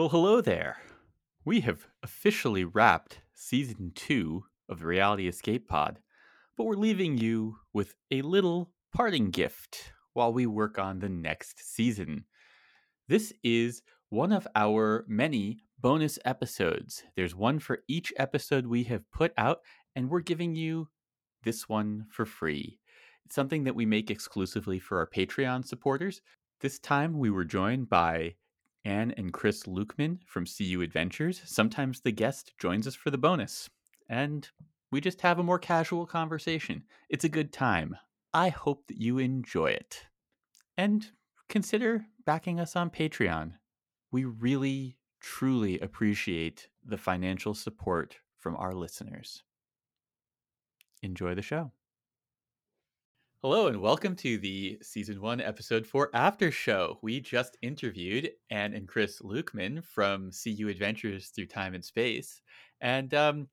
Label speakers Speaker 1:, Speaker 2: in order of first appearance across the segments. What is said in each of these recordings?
Speaker 1: Well, hello there. We have officially wrapped season two of the Reality Escape Pod, but we're leaving you with a little parting gift while we work on the next season. This is one of our many bonus episodes. There's one for each episode we have put out, and we're giving you this one for free. It's something that we make exclusively for our Patreon supporters. This time we were joined by Anne and Chris Lukeman from CU Adventures. Sometimes the guest joins us for the bonus, and we just have a more casual conversation. It's a good time. I hope that you enjoy it. And consider backing us on Patreon. We really, truly appreciate the financial support from our listeners. Enjoy the show. Hello and welcome to the season one, episode four after show. We just interviewed Anne and Chris Lukeman from CU Adventures Through Time and Space, and um,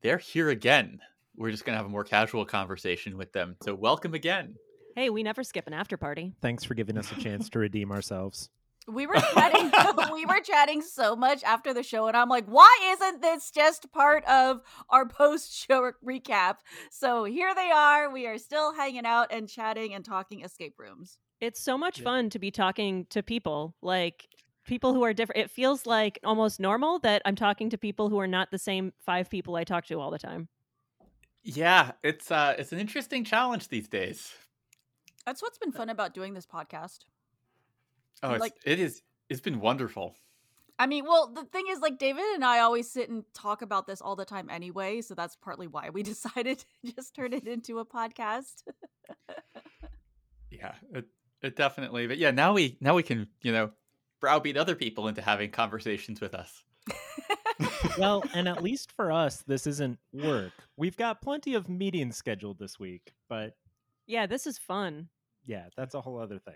Speaker 1: they're here again. We're just going to have a more casual conversation with them. So, welcome again.
Speaker 2: Hey, we never skip an after party.
Speaker 3: Thanks for giving us a chance to redeem ourselves.
Speaker 4: We were chatting. we were chatting so much after the show, and I'm like, "Why isn't this just part of our post-show recap?" So here they are. We are still hanging out and chatting and talking escape rooms.
Speaker 2: It's so much
Speaker 3: Yeah.
Speaker 2: fun to be talking to people, like people who are different. It feels like almost normal that I'm talking to people who are not the same five people I talk to all the time.
Speaker 1: Yeah, it's uh, it's an interesting challenge these days.
Speaker 4: That's what's been fun about doing this podcast.
Speaker 1: Oh, it's,
Speaker 4: Like-
Speaker 1: it is. It's been wonderful.
Speaker 4: I mean, well, the thing is, like, David and I always sit and talk about this all the time anyway, so that's partly why we decided to just turn it into a podcast.
Speaker 1: Yeah, it, it definitely. But yeah, now we now we can you know browbeat other people into having conversations with us.
Speaker 3: Well, and at least for us, this isn't work. We've got plenty of meetings scheduled this week, but
Speaker 2: Yeah, this is fun.
Speaker 3: yeah, that's a whole other thing.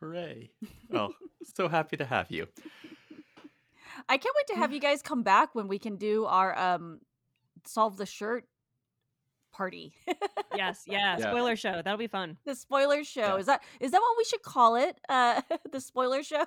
Speaker 1: Hooray! Well, so happy to have you.
Speaker 4: I can't wait to have you guys come back when we can do our um solve the shirt party.
Speaker 2: Yes, yeah,
Speaker 1: Yeah.
Speaker 2: spoiler show. That'll be fun.
Speaker 4: the spoiler show.
Speaker 1: Yeah.
Speaker 4: Is that is that what we should call it? Uh the spoiler show?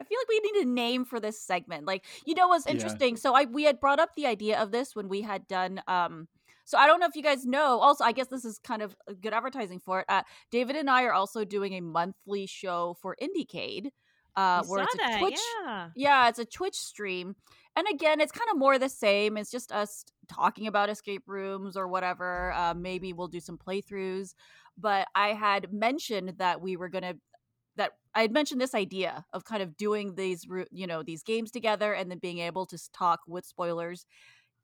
Speaker 4: I feel like we need a name for this segment. Like, you know what's
Speaker 1: Yeah.
Speaker 4: interesting? So I we had brought up the idea of this when we had done um so I don't know if you guys know. Also, I guess this is kind of good advertising for it. Uh, David and I are also doing a monthly show for IndieCade, uh, where it's a
Speaker 2: that,
Speaker 4: Twitch
Speaker 2: yeah.
Speaker 4: yeah, it's a Twitch stream. And again, it's kind of more the same. It's just us talking about escape rooms or whatever. Uh, maybe we'll do some playthroughs. But I had mentioned that we were going to that I had mentioned this idea of kind of doing these you know these games together and then being able to talk with spoilers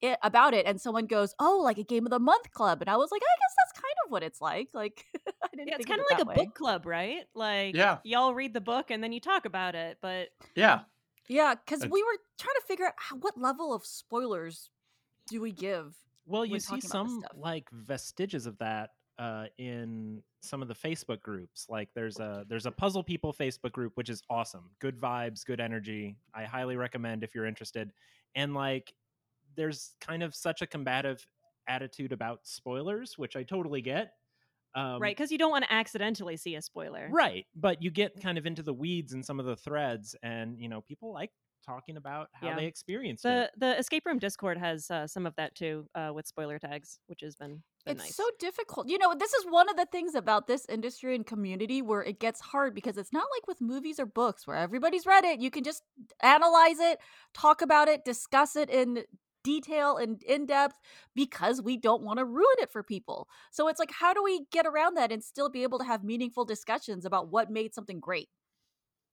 Speaker 4: it, about it and someone goes oh like a game of the month club and I was like I guess that's kind of what it's like like I didn't
Speaker 2: Yeah, it's kind of
Speaker 4: of it
Speaker 2: like a
Speaker 4: way.
Speaker 2: book club, right? Like,
Speaker 1: Yeah.
Speaker 2: y'all read the book and then you talk about it. But
Speaker 1: Yeah,
Speaker 4: yeah because we were trying to figure out how, what level of spoilers do we give
Speaker 3: Well, you see
Speaker 4: talking about this
Speaker 3: some like vestiges of that uh, in some of the Facebook groups. Like there's a there's a Puzzle People Facebook group, which is awesome. Good vibes, good energy. I highly recommend if you're interested. And like there's kind of such a combative attitude about spoilers, which I totally get. Um,
Speaker 2: right, because you don't want to accidentally see a spoiler.
Speaker 3: Right, but you get kind of into the weeds and some of the threads, and you know people like talking about how
Speaker 2: Yeah.
Speaker 3: they experienced
Speaker 2: The
Speaker 3: it.
Speaker 2: the escape room Discord has uh, some of that too, uh, with spoiler tags, which has been, been
Speaker 4: it's
Speaker 2: nice.
Speaker 4: so difficult. You know, this is one of the things about this industry and community where it gets hard because it's not like with movies or books where everybody's read it. You can just analyze it, talk about it, discuss it in detail and in depth because we don't want to ruin it for people. So it's like, how do we get around that and still be able to have meaningful discussions about what made something great?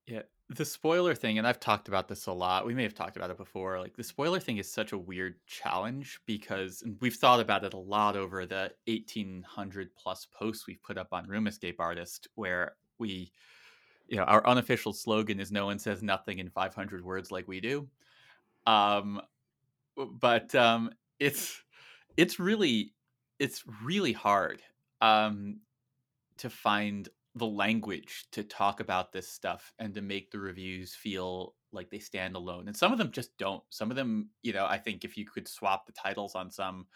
Speaker 1: yeah. The spoiler thing, and I've talked about this a lot. We may have talked about it before. Like the spoiler thing is such a weird challenge because we've thought about it a lot over the 1800 plus posts we've put up on Room Escape Artist, where we, you know, our unofficial slogan is "No one says nothing in 500 words like we do." Um, but um, it's it's really it's really hard um, to find the language to talk about this stuff and to make the reviews feel like they stand alone. And some of them just don't. Some of them, you know, I think if you could swap the titles on some,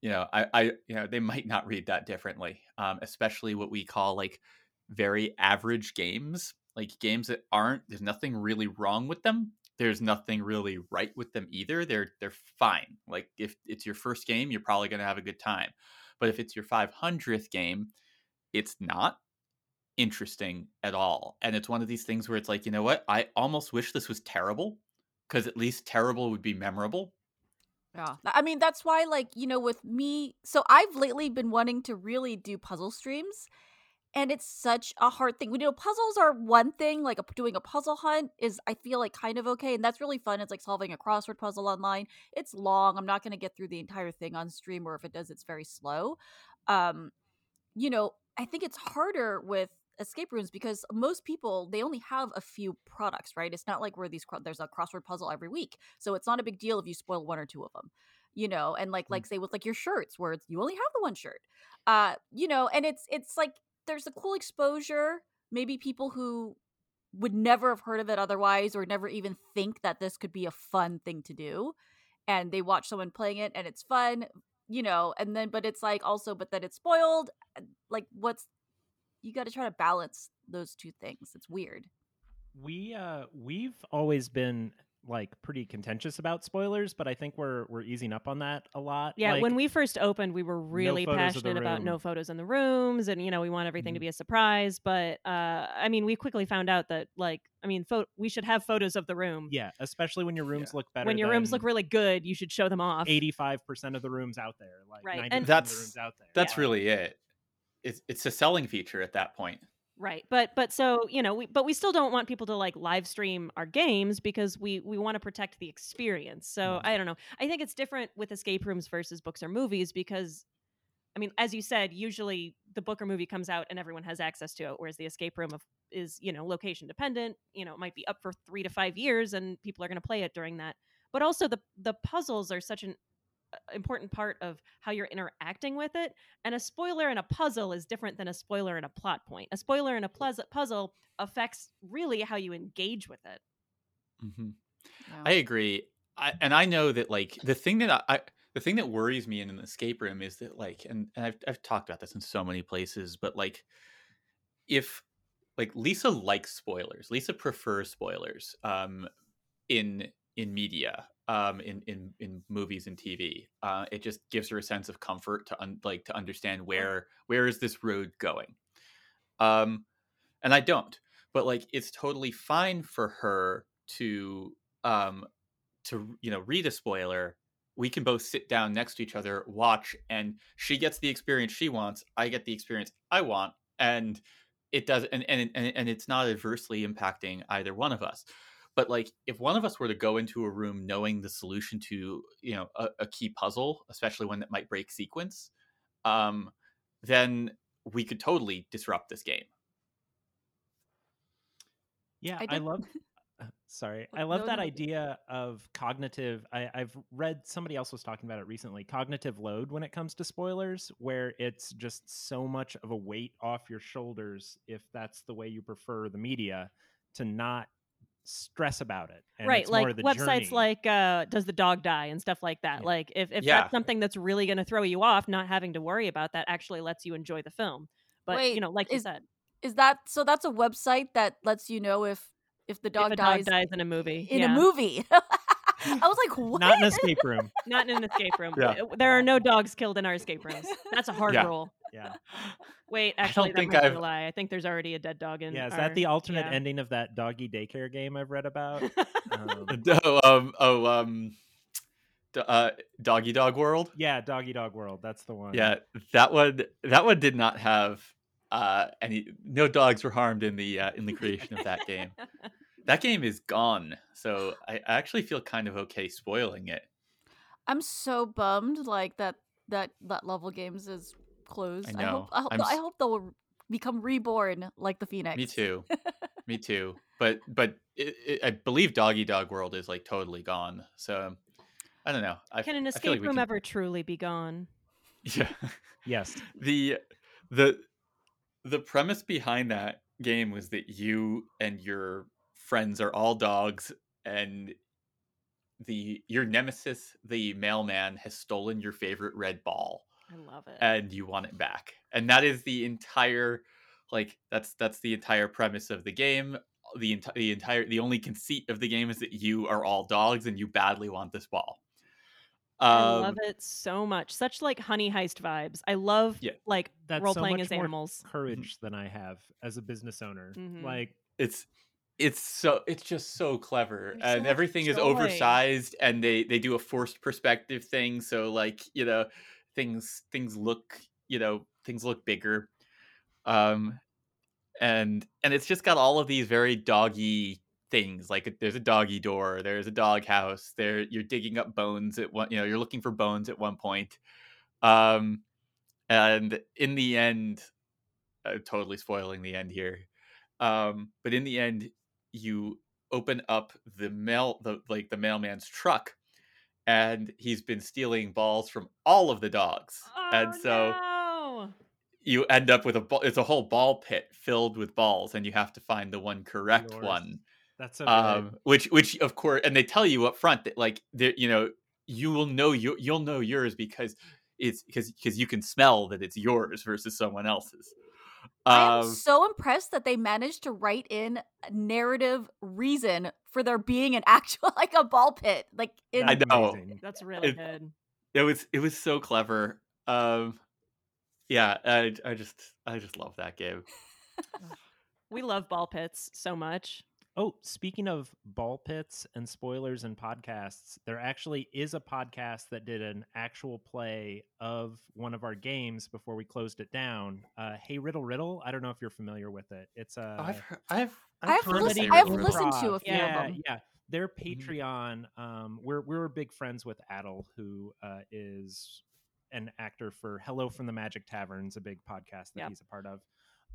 Speaker 1: you know, I, I you know, they might not read that differently. Um, especially what we call like very average games. Like games that aren't, there's nothing really wrong with them. There's nothing really right with them either. They're they're fine. Like if it's your first game, you're probably going to have a good time. But if it's your 500th game, it's not interesting at all. And it's one of these things where it's like, you know what? I almost wish this was terrible because at least terrible would be memorable.
Speaker 4: Yeah. I mean, that's why, like, you know, with me, so I've lately been wanting to really do puzzle streams. And it's such a hard thing. You know, puzzles are one thing, like a, doing a puzzle hunt is, I feel like, kind of okay. And that's really fun. It's like solving a crossword puzzle online. It's long. I'm not going to get through the entire thing on stream, or if it does, it's very slow. Um, you know, I think it's harder with escape rooms because most people they only have a few products right it's not like where these there's a crossword puzzle every week so it's not a big deal if you spoil one or two of them you know and like mm. like say with like your shirts where you only have the one shirt uh you know and it's it's like there's a cool exposure maybe people who would never have heard of it otherwise or never even think that this could be a fun thing to do and they watch someone playing it and it's fun you know and then but it's like also but then it's spoiled like what's you got to try to balance those two things it's weird.
Speaker 3: We uh we've always been like pretty contentious about spoilers, but I think we're we're easing up on that a lot.
Speaker 2: Yeah,
Speaker 3: like,
Speaker 2: when we first opened, we were really
Speaker 3: no
Speaker 2: passionate about no photos in the rooms, and you know we want everything mm-hmm. to be a surprise. But uh, I mean, we quickly found out that like I mean, fo- we should have photos of the room.
Speaker 3: Yeah, especially when your rooms yeah. look better.
Speaker 2: When your rooms look really good, you should show them off.
Speaker 3: Eighty-five percent of the rooms out there, like
Speaker 2: right,
Speaker 3: and
Speaker 1: that's
Speaker 3: out there.
Speaker 1: That's yeah. really it. It's it's a selling feature at that point.
Speaker 2: Right. But but so, you know, we but we still don't want people to like live stream our games because we we want to protect the experience. So. I don't know. I think it's different with escape rooms versus books or movies because I mean, as you said, usually the book or movie comes out and everyone has access to it, whereas the escape room of, is, you know, location dependent. You know, it might be up for three to five years and people are going to play it during that. But also the the puzzles are such an important part of how you're interacting with it. And a spoiler in a puzzle is different than a spoiler in a plot point. A spoiler in a puzzle affects really how you engage with it.
Speaker 1: Mm-hmm. Yeah. I agree. I, and I know that like the thing that I, I the thing that worries me in an escape room is that like and, and I've I've talked about this in so many places, but like if like Lisa likes spoilers, Lisa prefers spoilers um in in media um, in in in movies and TV. Uh, it just gives her a sense of comfort to un- like to understand where where is this road going. Um, and I don't, but like it's totally fine for her to um to you know read a spoiler. We can both sit down next to each other, watch, and she gets the experience she wants. I get the experience I want, and it does, and and and, and it's not adversely impacting either one of us but like if one of us were to go into a room knowing the solution to you know a, a key puzzle especially one that might break sequence um then we could totally disrupt this game
Speaker 3: yeah i, I love uh, sorry i love no, that no. idea of cognitive I, i've read somebody else was talking about it recently cognitive load when it comes to spoilers where it's just so much of a weight off your shoulders if that's the way you prefer the media to not stress about it.
Speaker 2: right, like websites
Speaker 3: journey.
Speaker 2: like uh, "Does the dog die?" and stuff like that. Yeah. Like if if yeah. that's something that's really going to throw you off, not having to worry about that actually lets you enjoy the film. But
Speaker 4: Wait,
Speaker 2: you know, like
Speaker 4: is,
Speaker 2: you said,
Speaker 4: is that so? That's a website that lets you know if if the dog
Speaker 2: if
Speaker 4: dies
Speaker 2: dog dies in a movie.
Speaker 4: In
Speaker 2: yeah.
Speaker 4: a movie. I was like, what?
Speaker 3: Not in an escape room.
Speaker 2: Not in an escape room. Yeah. There are no dogs killed in our escape rooms. That's a hard
Speaker 3: yeah.
Speaker 2: rule.
Speaker 3: Yeah.
Speaker 2: Wait, actually, I don't think I've... lie. I think there's already a dead dog in.
Speaker 3: Yeah, is
Speaker 2: our...
Speaker 3: that the alternate yeah. ending of that doggy daycare game I've read about?
Speaker 1: um... oh, um, oh, um, uh, Doggy Dog World.
Speaker 3: Yeah, Doggy Dog World. That's the one.
Speaker 1: Yeah, that one. That one did not have uh, any. No dogs were harmed in the uh, in the creation of that game. That game is gone. So I actually feel kind of okay spoiling it.
Speaker 4: I'm so bummed, like that that that level games is closed.
Speaker 1: I know. I
Speaker 4: hope, I hope, I hope they'll become reborn like the Phoenix.
Speaker 1: Me too. Me too. But but it, it, I believe Doggy Dog World is like totally gone. So I don't know. I,
Speaker 2: can an escape like room can... ever truly be gone?
Speaker 1: Yeah.
Speaker 3: yes.
Speaker 1: The the the premise behind that game was that you and your friends are all dogs and the your nemesis the mailman has stolen your favorite red ball
Speaker 2: I love it.
Speaker 1: And you want it back. And that is the entire like that's that's the entire premise of the game. The entire the entire the only conceit of the game is that you are all dogs and you badly want this ball.
Speaker 2: I
Speaker 1: Um,
Speaker 2: love it so much. Such like honey heist vibes. I love
Speaker 1: Yeah.
Speaker 2: like
Speaker 3: That's
Speaker 2: role
Speaker 3: so
Speaker 2: playing
Speaker 3: much
Speaker 2: as
Speaker 3: more
Speaker 2: animals.
Speaker 3: courage than I have as a business owner.
Speaker 2: Mhm.
Speaker 3: Like
Speaker 1: it's it's so it's just so clever
Speaker 2: There's
Speaker 1: and
Speaker 2: much
Speaker 1: everything is oversized and they they do a forced perspective thing so like you know things things look you know things look bigger um and and it's just got all of these very doggy things like there's a doggy door there's a dog house there you're digging up bones at one you know you're looking for bones at one point um and in the end uh, totally spoiling the end here um but in the end you open up the mail the like the mailman's truck and he's been stealing balls from all of the dogs and
Speaker 2: Oh,
Speaker 1: so
Speaker 2: no.
Speaker 1: you end up with a ball it's a whole ball pit filled with balls and you have to find the one correct
Speaker 3: Yours.
Speaker 1: one
Speaker 3: that's so
Speaker 1: um which which of course and they tell you up front that like there you know you will know you you'll know yours because it's because because you can smell that it's yours versus someone else's
Speaker 4: I am
Speaker 1: um
Speaker 4: so impressed that they managed to write in a narrative reason for there being an actual like a ball pit. Like in
Speaker 1: I
Speaker 3: That's
Speaker 1: know.
Speaker 3: amazing.
Speaker 2: That's really
Speaker 1: It-
Speaker 2: good.
Speaker 1: it was it was so clever um yeah i i just i just love that game
Speaker 2: We love ball pits so much.
Speaker 3: Oh, speaking of ball pits and spoilers and podcasts, there actually is a podcast that did an actual play of one of our games before we closed it down. Uh, hey Riddle Riddle. I don't know if you're familiar with it. It's a
Speaker 1: i've heard, i've
Speaker 4: I've
Speaker 1: heard of
Speaker 4: listened- I've
Speaker 1: Riddle Riddle.
Speaker 4: listened to a few of
Speaker 3: yeah,
Speaker 4: them.
Speaker 3: Yeah, their
Speaker 1: Mhm.
Speaker 3: Patreon. Um, we're we're big friends with Adal, who uh, is an actor for Hello from the Magic Taverns, a big podcast that
Speaker 2: Yep.
Speaker 3: he's a part of.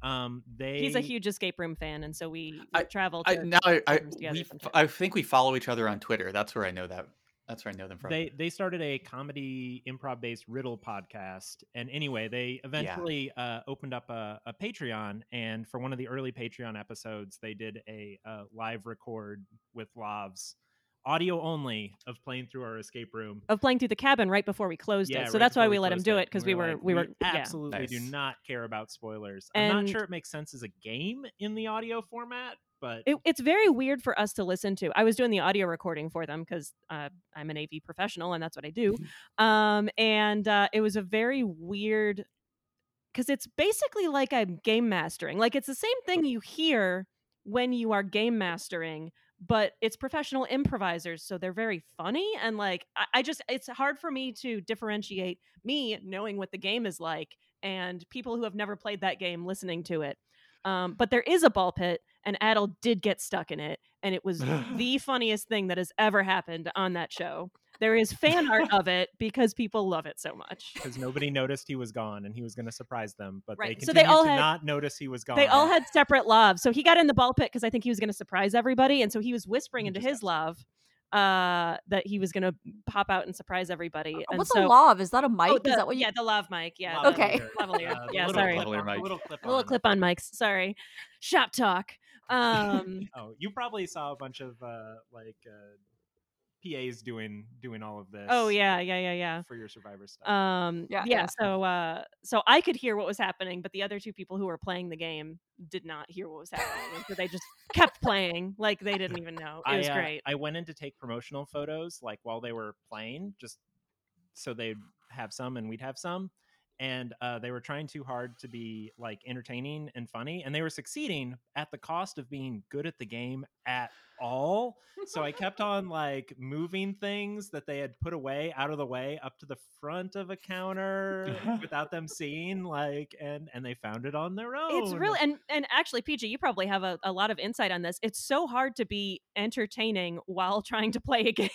Speaker 3: Um, they
Speaker 2: He's a huge escape room fan, and so we, we
Speaker 1: I-
Speaker 2: travel.
Speaker 1: I, now I, I, we,
Speaker 2: from
Speaker 1: f-
Speaker 2: time.
Speaker 1: I think we follow each other on Twitter. That's where I know that. That's where I know them from.
Speaker 3: they they started a comedy improv based riddle podcast and anyway they eventually uh, opened up a, a patreon and for one of the early patreon episodes they did a, uh live record with lavs audio only of playing through our escape room
Speaker 2: of playing through the cabin right before we closed
Speaker 3: Yeah,
Speaker 2: it. So
Speaker 3: right
Speaker 2: that's why
Speaker 3: before
Speaker 2: we let him do it because
Speaker 3: And
Speaker 2: we were
Speaker 3: like,
Speaker 2: we were yeah.
Speaker 3: absolutely do not care about spoilers i'm not sure it makes sense as a game in the audio format but
Speaker 2: It, it's very weird for us to listen to. I was doing the audio recording for them because uh, I'm an AV professional and that's what I do. Um, and uh, it was a very weird because it's basically like I'm game mastering. Like it's the same thing you hear when you are game mastering, but it's professional improvisers, so they're very funny and like I, I just it's hard for me to differentiate me knowing what the game is like and people who have never played that game listening to it. Um, but there is a ball pit, and Adal did get stuck in it, and it was the funniest thing that has ever happened on that show. There is fan art of it because people love it so much.
Speaker 3: because nobody noticed he was gone and he was going to surprise them but
Speaker 2: Right,
Speaker 3: they
Speaker 2: so they
Speaker 3: continued
Speaker 2: all
Speaker 3: to
Speaker 2: had-
Speaker 3: not notice he was gone
Speaker 2: They all had separate lavs. So he got in the ball pit because I think he was going to surprise everybody. And so he was whispering
Speaker 3: He
Speaker 2: into his love uh, that he was going to pop out and surprise everybody. And
Speaker 4: What's
Speaker 2: so,
Speaker 4: a lav? Is that a mic?
Speaker 2: Oh, the-
Speaker 4: is that what you
Speaker 2: yeah, the lav mic. Yeah.
Speaker 3: Lavalier.
Speaker 2: the
Speaker 4: Okay.
Speaker 2: Lavalier.
Speaker 3: Uh,
Speaker 2: yeah,
Speaker 3: little
Speaker 2: sorry.
Speaker 3: clip
Speaker 1: Lavalier
Speaker 3: on-
Speaker 1: mic.
Speaker 3: little clip
Speaker 2: A little
Speaker 3: on.
Speaker 2: clip on mics. Sorry. Shop talk. Um,
Speaker 3: Oh, you probably saw a bunch of uh, like uh, PAs doing doing all of this.
Speaker 2: oh, yeah, yeah, yeah, yeah.
Speaker 3: for your Survivor stuff.
Speaker 2: Um,
Speaker 4: Yeah,
Speaker 2: yeah,
Speaker 4: yeah.
Speaker 2: So, uh, so I could hear what was happening, but the other two people who were playing the game did not hear what was happening. and so they just kept playing like they didn't even know. It was
Speaker 3: I, uh,
Speaker 2: great.
Speaker 3: I went in to take promotional photos like while they were playing, just so they'd have some and we'd have some. And uh, they were trying too hard to be like entertaining and funny, and they were succeeding at the cost of being good at the game at all. So I kept on like moving things that they had put away out of the way up to the front of a counter without them seeing, like, and and they found it on their own.
Speaker 2: It's really and and actually, PG, you probably have a, a lot of insight on this. It's so hard to be entertaining while trying to play a game.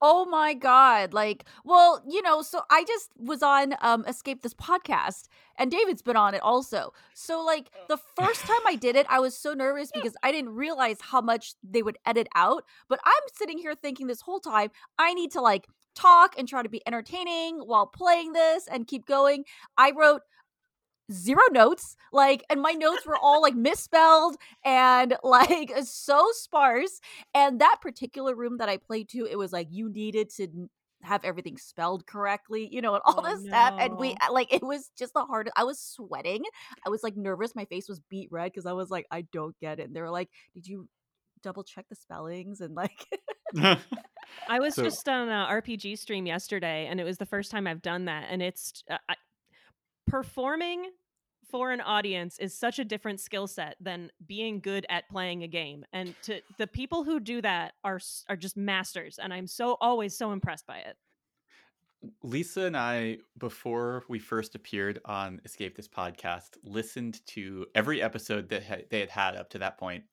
Speaker 4: Oh my god. Like, well, you know, so I just was on um Escape This podcast and David's been on it also. So like oh. the first time I did it, I was so nervous because I didn't realize how much they would edit out. But I'm sitting here thinking this whole time, I need to like talk and try to be entertaining while playing this and keep going. I wrote zero notes like and my notes were all like misspelled and like so sparse and that particular room that i played to it was like you needed to have everything spelled correctly, you know, and all
Speaker 2: Oh,
Speaker 4: this stuff. And we like it was just the hardest. I was sweating. I was like nervous. My face was beat red because I was like, I don't get it. And they were like, Did you double check the spellings? And like,
Speaker 2: I was
Speaker 1: So-
Speaker 2: just on a RPG stream yesterday, and it was the first time I've done that. And it's uh, I, performing for an audience is such a different skill set than being good at playing a game. And to the people who do that are are just masters, and I'm so always so impressed by it.
Speaker 1: Lisa and I, before we first appeared on Escape This podcast, listened to every episode that ha- they had had up to that point.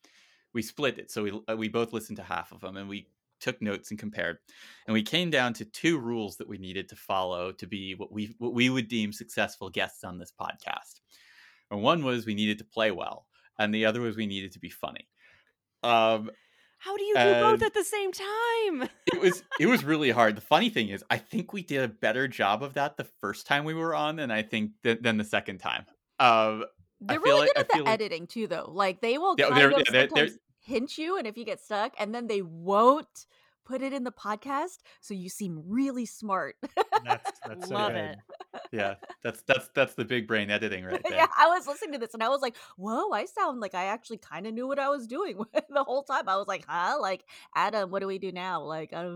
Speaker 1: We split it, so we uh, we both listened to half of them, and we took notes and compared, and we came down to two rules that we needed to follow to be what we what we would deem successful guests on this podcast. And one was we needed to play well, and the other was we needed to be funny. Um,
Speaker 2: How do you do both at the same time?
Speaker 1: it was it was really hard. The funny thing is, I think we did a better job of that the first time we were on than I think th- than the second time. Um,
Speaker 4: they're
Speaker 1: feel
Speaker 4: really
Speaker 1: like-
Speaker 4: good at the
Speaker 1: like-
Speaker 4: editing too, though. Like they will
Speaker 1: Yeah,
Speaker 4: kind of
Speaker 1: yeah, they're- they're-
Speaker 4: sometimes hint you, and if you get stuck, and then they won't put it in the podcast, so you seem really smart.
Speaker 3: That's that's so
Speaker 2: Love
Speaker 3: good.
Speaker 2: it.
Speaker 1: yeah, that's that's that's the big brain editing right there.
Speaker 4: yeah, I was listening to this and I was like, "Whoa, I sound like I actually kind of knew what I was doing the whole time." I was like, "Huh? Like, Adam, what do we do now?" Like, uh,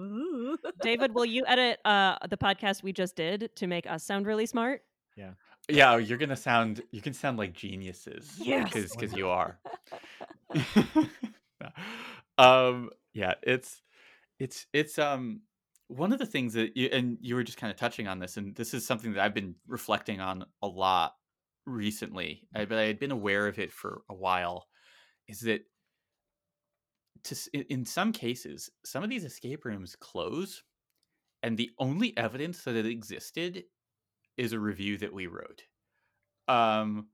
Speaker 2: David, will you edit uh, the podcast we just did to make us sound really smart?
Speaker 1: Yeah, Yeah, you're gonna sound you can sound like geniuses.
Speaker 2: Yes.
Speaker 1: because because you are. um, yeah, it's it's it's um one of the things that you and you were just kind of touching on this, and this is something that I've been reflecting on a lot recently, I, but I had been aware of it for a while. Is that to in- some cases, some of these escape rooms close, and the only evidence that it existed is a review that we wrote. Um,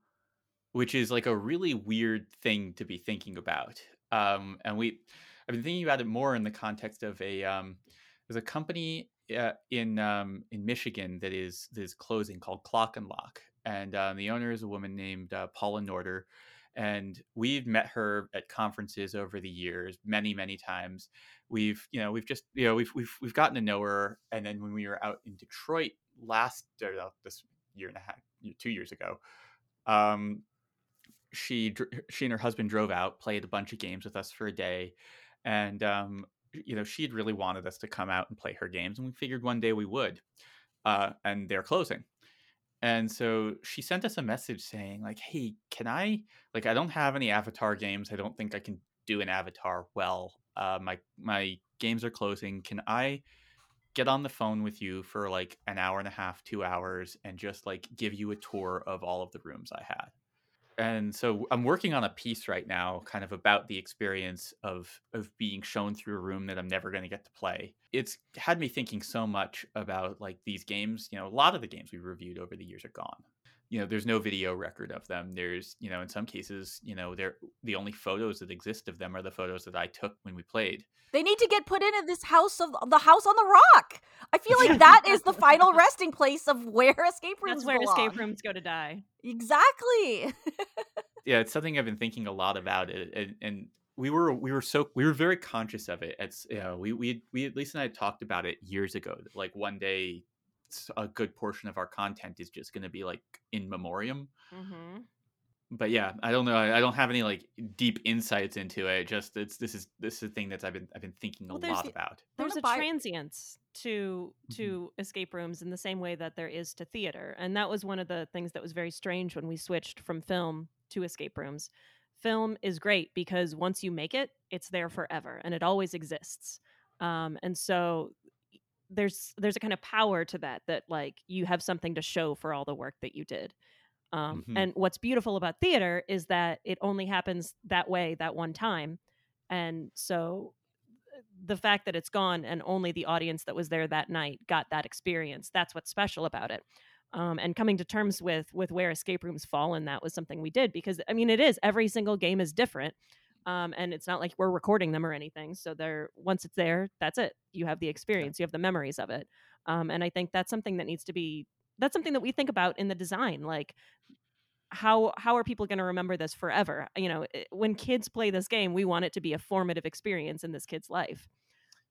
Speaker 1: which is like a really weird thing to be thinking about. Um, and we, I've been thinking about it more in the context of a um, there's a company uh, in um, in Michigan that is that is closing called Clock and Lock, and um, the owner is a woman named uh, Paula Norder, and we've met her at conferences over the years many many times. We've you know we've just you know we've we've we've gotten to know her, and then when we were out in Detroit last or uh, this year and a half two years ago. Um, she she and her husband drove out, played a bunch of games with us for a day, and um, you know she'd really wanted us to come out and play her games, and we figured one day we would. Uh, and they're closing, and so she sent us a message saying like, "Hey, can I like I don't have any Avatar games. I don't think I can do an Avatar well. Uh, my my games are closing. Can I?" get on the phone with you for like an hour and a half, two hours, and just like give you a tour of all of the rooms I had. And so I'm working on a piece right now, kind of about the experience of of being shown through a room that I'm never going to get to play. It's had me thinking so much about like these games. You know, a lot of the games we've reviewed over the years are gone. You know, there's no video record of them. There's, you know, in some cases, you know, they're the only photos that exist of them are the photos that I took when we played.
Speaker 4: they need to get put into this house of the house on the rock. I feel like that is the final resting place of where escape rooms
Speaker 2: That's where
Speaker 4: belong.
Speaker 2: escape rooms go to die.
Speaker 4: Exactly.
Speaker 1: yeah it's something i've been thinking a lot about it and, and we were we were so we were very conscious of it it's you know we we we at least and i had talked about it years ago like one day s- a good portion of our content is just going to be like in memoriam
Speaker 2: Mm-hmm.
Speaker 1: but yeah i don't know I, I don't have any like deep insights into it just it's this is this is a thing that i've been i've been thinking a
Speaker 2: Well, there's
Speaker 1: lot
Speaker 2: the-
Speaker 1: about
Speaker 2: There's a
Speaker 4: buy-
Speaker 2: transience to
Speaker 1: Mhm.
Speaker 2: to escape rooms in the same way that there is to theater, and that was one of the things that was very strange when we switched from film to escape rooms. Film is great because once you make it, it's there forever, and it always exists. Um, and so y- there's there's a kind of power to that that like you have something to show for all the work that you did. Um,
Speaker 1: Mhm.
Speaker 2: And what's beautiful about theater is that it only happens that way that one time, and so the fact that it's gone and only the audience that was there that night got that experience that's what's special about it um, and coming to terms with with where escape rooms fall in that was something we did because i mean it is every single game is different um, and it's not like we're recording them or anything so they're once it's there that's it you have the experience you have the memories of it um, and i think that's something that needs to be that's something that we think about in the design like how how are people going to remember this forever you know i- when kids play this game we want it to be a formative experience in this kid's life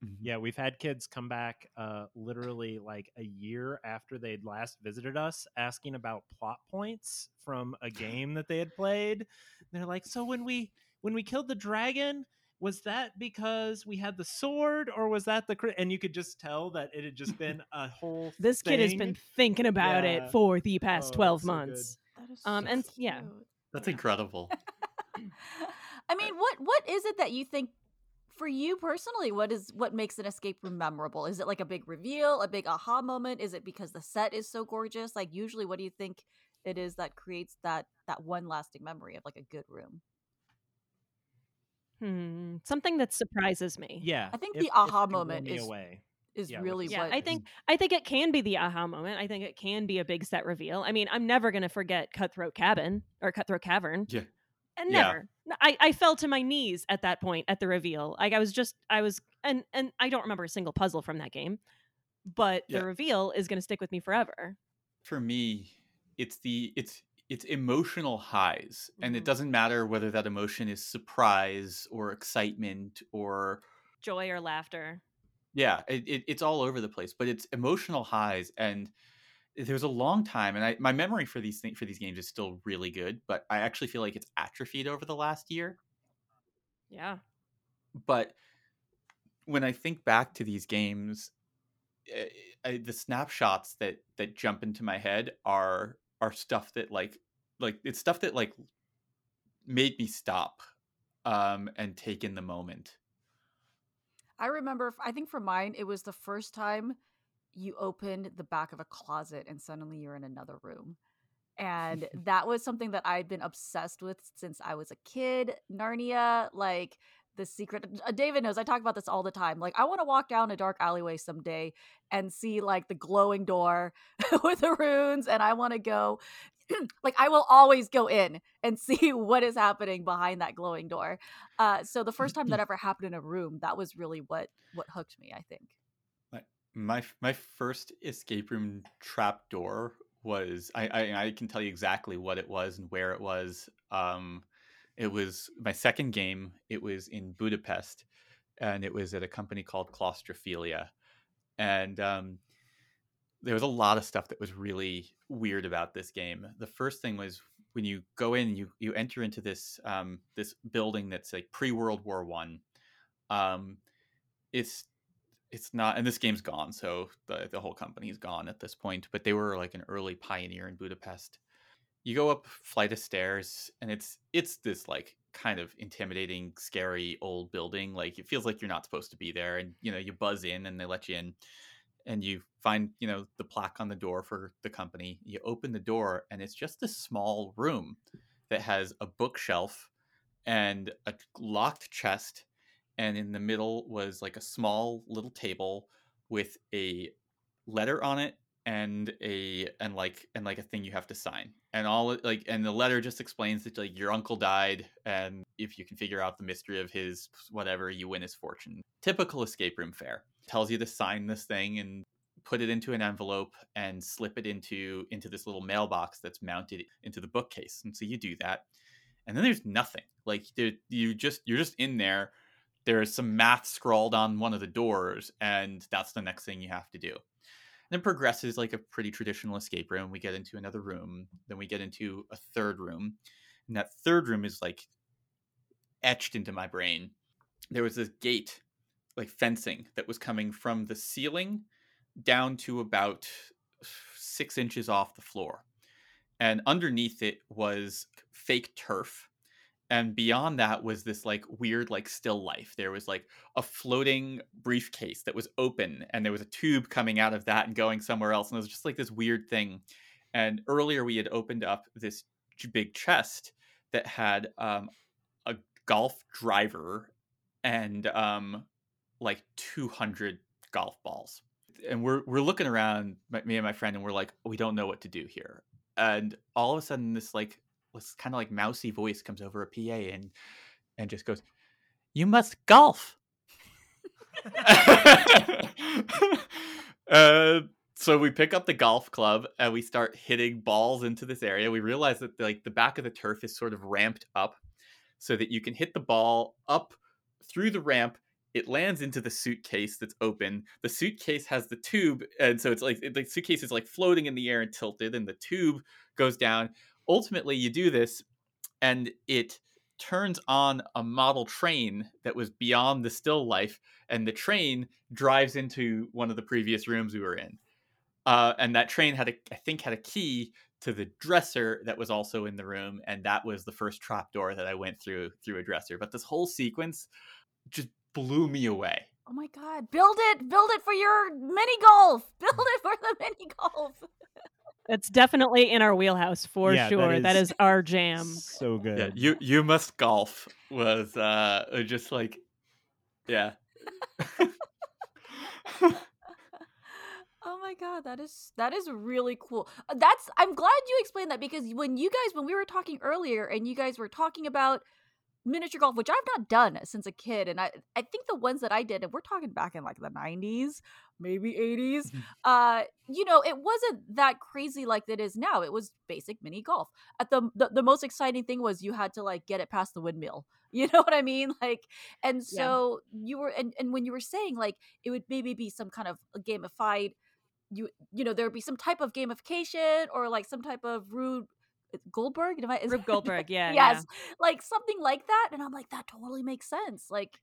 Speaker 1: Mhm.
Speaker 3: Yeah, we've had kids come back uh, literally like a year after they'd last visited us asking about plot points from a game that they had played. They're like, "So when we when we killed the dragon, was that because we had the sword or was that the crit?" And you could just tell that it had just been a whole
Speaker 2: This kid has been thinking about
Speaker 3: Yeah.
Speaker 2: it for the past
Speaker 3: Oh,
Speaker 2: 12
Speaker 3: it's so
Speaker 2: months.
Speaker 4: That is
Speaker 2: Um,
Speaker 4: so
Speaker 2: and yeah.
Speaker 4: cute.
Speaker 1: That's incredible.
Speaker 4: I mean, what what is it that you think for you personally? What is what makes an escape room memorable? Is it like a big reveal, a big aha moment? Is it because the set is so gorgeous? Like usually, what do you think it is that creates that that one lasting memory of like a good room?
Speaker 2: Hmm, something that surprises me.
Speaker 3: Yeah,
Speaker 4: I think
Speaker 3: if-
Speaker 4: the aha moment is-
Speaker 3: away.
Speaker 4: Is
Speaker 3: Yeah,
Speaker 4: really
Speaker 2: Yeah,
Speaker 4: what
Speaker 2: I think I think it can be the aha moment. I think it can be a big set reveal. I mean, I'm never gonna forget Cutthroat Cabin or Cutthroat Cavern.
Speaker 1: Yeah.
Speaker 2: And never.
Speaker 1: Yeah.
Speaker 2: never. I fell to my knees at that point at the reveal. Like I was just I was and and I don't remember a single puzzle from that game. But
Speaker 1: Yeah.
Speaker 2: the reveal is gonna stick with me forever.
Speaker 1: For me, it's the it's it's emotional highs, and it doesn't matter whether that emotion is surprise or excitement or
Speaker 2: Joy or laughter.
Speaker 1: yeah, it, it, it's all over the place. But it's emotional highs, and there's a long time, and I my memory for these things for these games is still really good, but I actually feel like it's atrophied over the last year.
Speaker 2: Yeah.
Speaker 1: but when I think back to these games, eh, I, the snapshots that that jump into my head are are stuff that like like it's stuff that like made me stop um and take in the moment.
Speaker 4: I remember. I think for mine, it was the first time you opened the back of a closet and suddenly you're in another room. And that was something that I'd been obsessed with since I was a kid. Narnia, like the secret. uh, David knows I talk about this all the time. Like, I want to walk down a dark alleyway someday and see like the glowing door with the runes, and I want to go. like, I will always go in and see what is happening behind that glowing door. Uh, so the first time that ever happened in a room, that was really what what hooked me. I think.
Speaker 1: My f- my first escape room trap door was I, I I can tell you exactly what it was and where it was. Um, it was my second game. It was in Budapest, and it was at a company called Claustrophilia, and um, there was a lot of stuff that was really weird about this game. The first thing was when you go in, you you enter into this um, this building that's like pre World War One. Um, it's it's not and this game's gone so the, the whole company's gone at this point but they were like an early pioneer in budapest you go up flight of stairs and it's it's this like kind of intimidating scary old building like it feels like you're not supposed to be there and you know you buzz in and they let you in and you find you know the plaque on the door for the company you open the door and it's just this small room that has a bookshelf and a locked chest and in the middle was like a small little table with a letter on it and a and like and like a thing you have to sign and all like and the letter just explains that like your uncle died and if you can figure out the mystery of his whatever you win his fortune. Typical escape room fare. Tells you to sign this thing and put it into an envelope and slip it into into this little mailbox that's mounted into the bookcase and so you do that and then there's nothing. Like there, you just you're just in there there's some math scrawled on one of the doors and that's the next thing you have to do it progresses like a pretty traditional escape room we get into another room then we get into a third room and that third room is like etched into my brain. There was this gate like fencing that was coming from the ceiling down to about six inches off the floor and underneath it was fake turf and beyond that was this like weird like still life. There was like a floating briefcase that was open and there was a tube coming out of that and going somewhere else and it was just like this weird thing. And earlier we had opened up this big chest that had um, a golf driver and um, like 200 golf balls. And we're we're looking around me and my friend and we're like we don't know what to do here. And all of a sudden this like this kind of like mousy voice comes over a PA and and just goes, "You must golf." uh, so we pick up the golf club and we start hitting balls into this area. We realize that like the back of the turf is sort of ramped up so that you can hit the ball up through the ramp it lands into the suitcase that's open. The suitcase has the tube, and so it's like the suitcase is like floating in the air and tilted, and the tube goes down. Ultimately, you do this, and it turns on a model train that was beyond the still life, and the train drives into one of the previous rooms we were in. Uh, and that train had a, I think, had a key to the dresser that was also in the room, and that was the first trap door that I went through through a dresser. But this whole sequence just blew me away.
Speaker 4: Oh my god! Build it, build it for your mini golf. Build it for the mini golf.
Speaker 2: It's definitely in our wheelhouse for
Speaker 3: Yeah,
Speaker 2: sure. that
Speaker 3: is
Speaker 2: is our jam.
Speaker 3: So good.
Speaker 1: Yeah, you you must golf was uh just like, yeah.
Speaker 4: Oh my god, that is that is really cool. That's I'm glad you explained that because when you guys when we were talking earlier and you guys were talking about miniature golf, which I've not done since a kid, and I I think the ones that I did, and we're talking back in like the 90s, maybe 80s,
Speaker 1: Mhm.
Speaker 4: uh, you know, it wasn't that crazy like it is now. It was basic mini golf. At the, the the most exciting thing was you had to like get it past the windmill. You know what I mean? Like, and
Speaker 2: Yeah.
Speaker 4: so you were, and and when you were saying like it would maybe be some kind of gamified you you know there would be some type of gamification or like some type of Rube Goldberg. Am I- is-
Speaker 2: Goldberg, yeah,
Speaker 4: yes, like something like that. And I'm like, that totally makes sense. Like,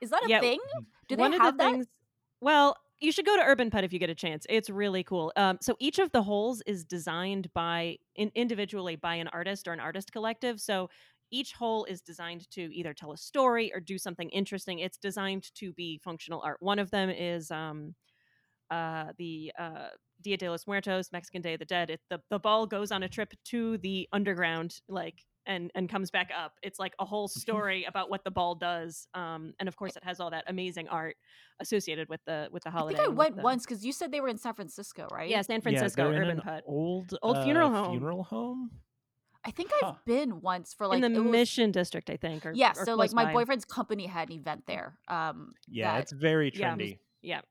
Speaker 4: is that a
Speaker 2: Yeah,
Speaker 4: thing? Do they have
Speaker 2: the
Speaker 4: that?
Speaker 2: things. Well, you should go to Urban Putt if you get a chance. It's really cool. Um, so each of the holes is designed by in, individually by an artist or an artist collective. So each hole is designed to either tell a story or do something interesting. It's designed to be functional art. One of them is um, uh, the uh, Dia de los Muertos, Mexican Day of the Dead. It, the the ball goes on a trip to the underground, like and and comes back up. It's like a whole story about what the ball does. Um, and of course, it has all that amazing art associated with the with the holiday.
Speaker 4: I
Speaker 2: think I
Speaker 4: went
Speaker 2: the-
Speaker 4: once because you said they were in San Francisco, right?
Speaker 2: Yeah, San Francisco
Speaker 3: they're
Speaker 2: Urban
Speaker 3: an
Speaker 2: Putt
Speaker 3: Old
Speaker 2: Old
Speaker 3: uh,
Speaker 2: funeral home.
Speaker 3: Funeral home.
Speaker 4: I think I've
Speaker 1: Huh.
Speaker 4: been once for like
Speaker 2: in the
Speaker 4: was-
Speaker 2: Mission District, I think. Or,
Speaker 4: Yeah,
Speaker 2: or
Speaker 4: so like my
Speaker 2: by.
Speaker 4: boyfriend's company had an event there. Um,
Speaker 3: Yeah,
Speaker 4: that-
Speaker 3: it's very trendy.
Speaker 2: Yeah.
Speaker 4: it was very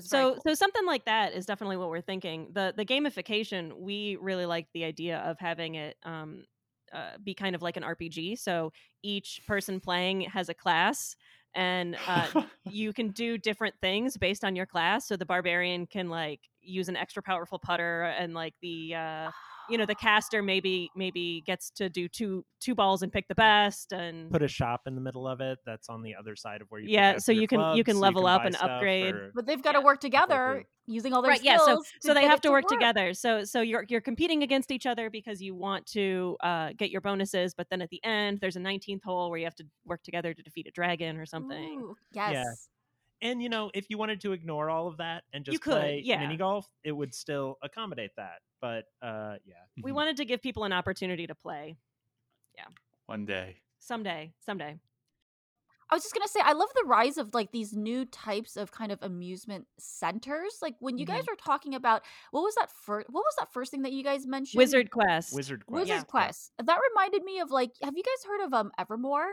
Speaker 2: So
Speaker 4: cool.
Speaker 2: so something like that is definitely what we're thinking. The the gamification, we really like the idea of having it um uh, be kind of like an RPG. So each person playing has a class and uh, you can do different things based on your class. So the barbarian can like use an extra powerful putter and like the uh you know the caster maybe maybe gets to do two two balls and pick the best and
Speaker 3: Put a shop in the middle of it. That's on the other side of where you.
Speaker 2: Yeah, so you can- you
Speaker 3: clubs,
Speaker 2: can
Speaker 3: so
Speaker 2: level up and upgrade.
Speaker 3: or-
Speaker 4: but they've got to
Speaker 2: yeah,
Speaker 4: work together
Speaker 3: appropriate.
Speaker 4: using all their
Speaker 2: right yeah so
Speaker 4: skills.
Speaker 2: so they have
Speaker 4: it
Speaker 2: to work together so so you're you're competing against each other because you want to uh, get your bonuses but then at the end there's a 19th hole where you have to work together to defeat a dragon or something
Speaker 4: Ooh, yes.
Speaker 3: And you know, if you wanted to ignore all of that and just
Speaker 2: You could,
Speaker 3: play
Speaker 2: yeah.
Speaker 3: mini golf, it would still accommodate that. But uh, yeah,
Speaker 2: we
Speaker 1: Mhm.
Speaker 2: wanted to give people an opportunity to play Yeah,
Speaker 1: one day.
Speaker 2: someday someday
Speaker 4: I was just gonna say, I love the rise of like these new types of kind of amusement centers. Like when you
Speaker 2: Mm-hmm.
Speaker 4: guys were talking about what was that first? What was that first thing that you guys mentioned?
Speaker 2: wizard quest
Speaker 3: Wizard Quest.
Speaker 4: Wizard
Speaker 2: Yeah.
Speaker 4: Quest. That reminded me of like, have you guys heard of um Evermore?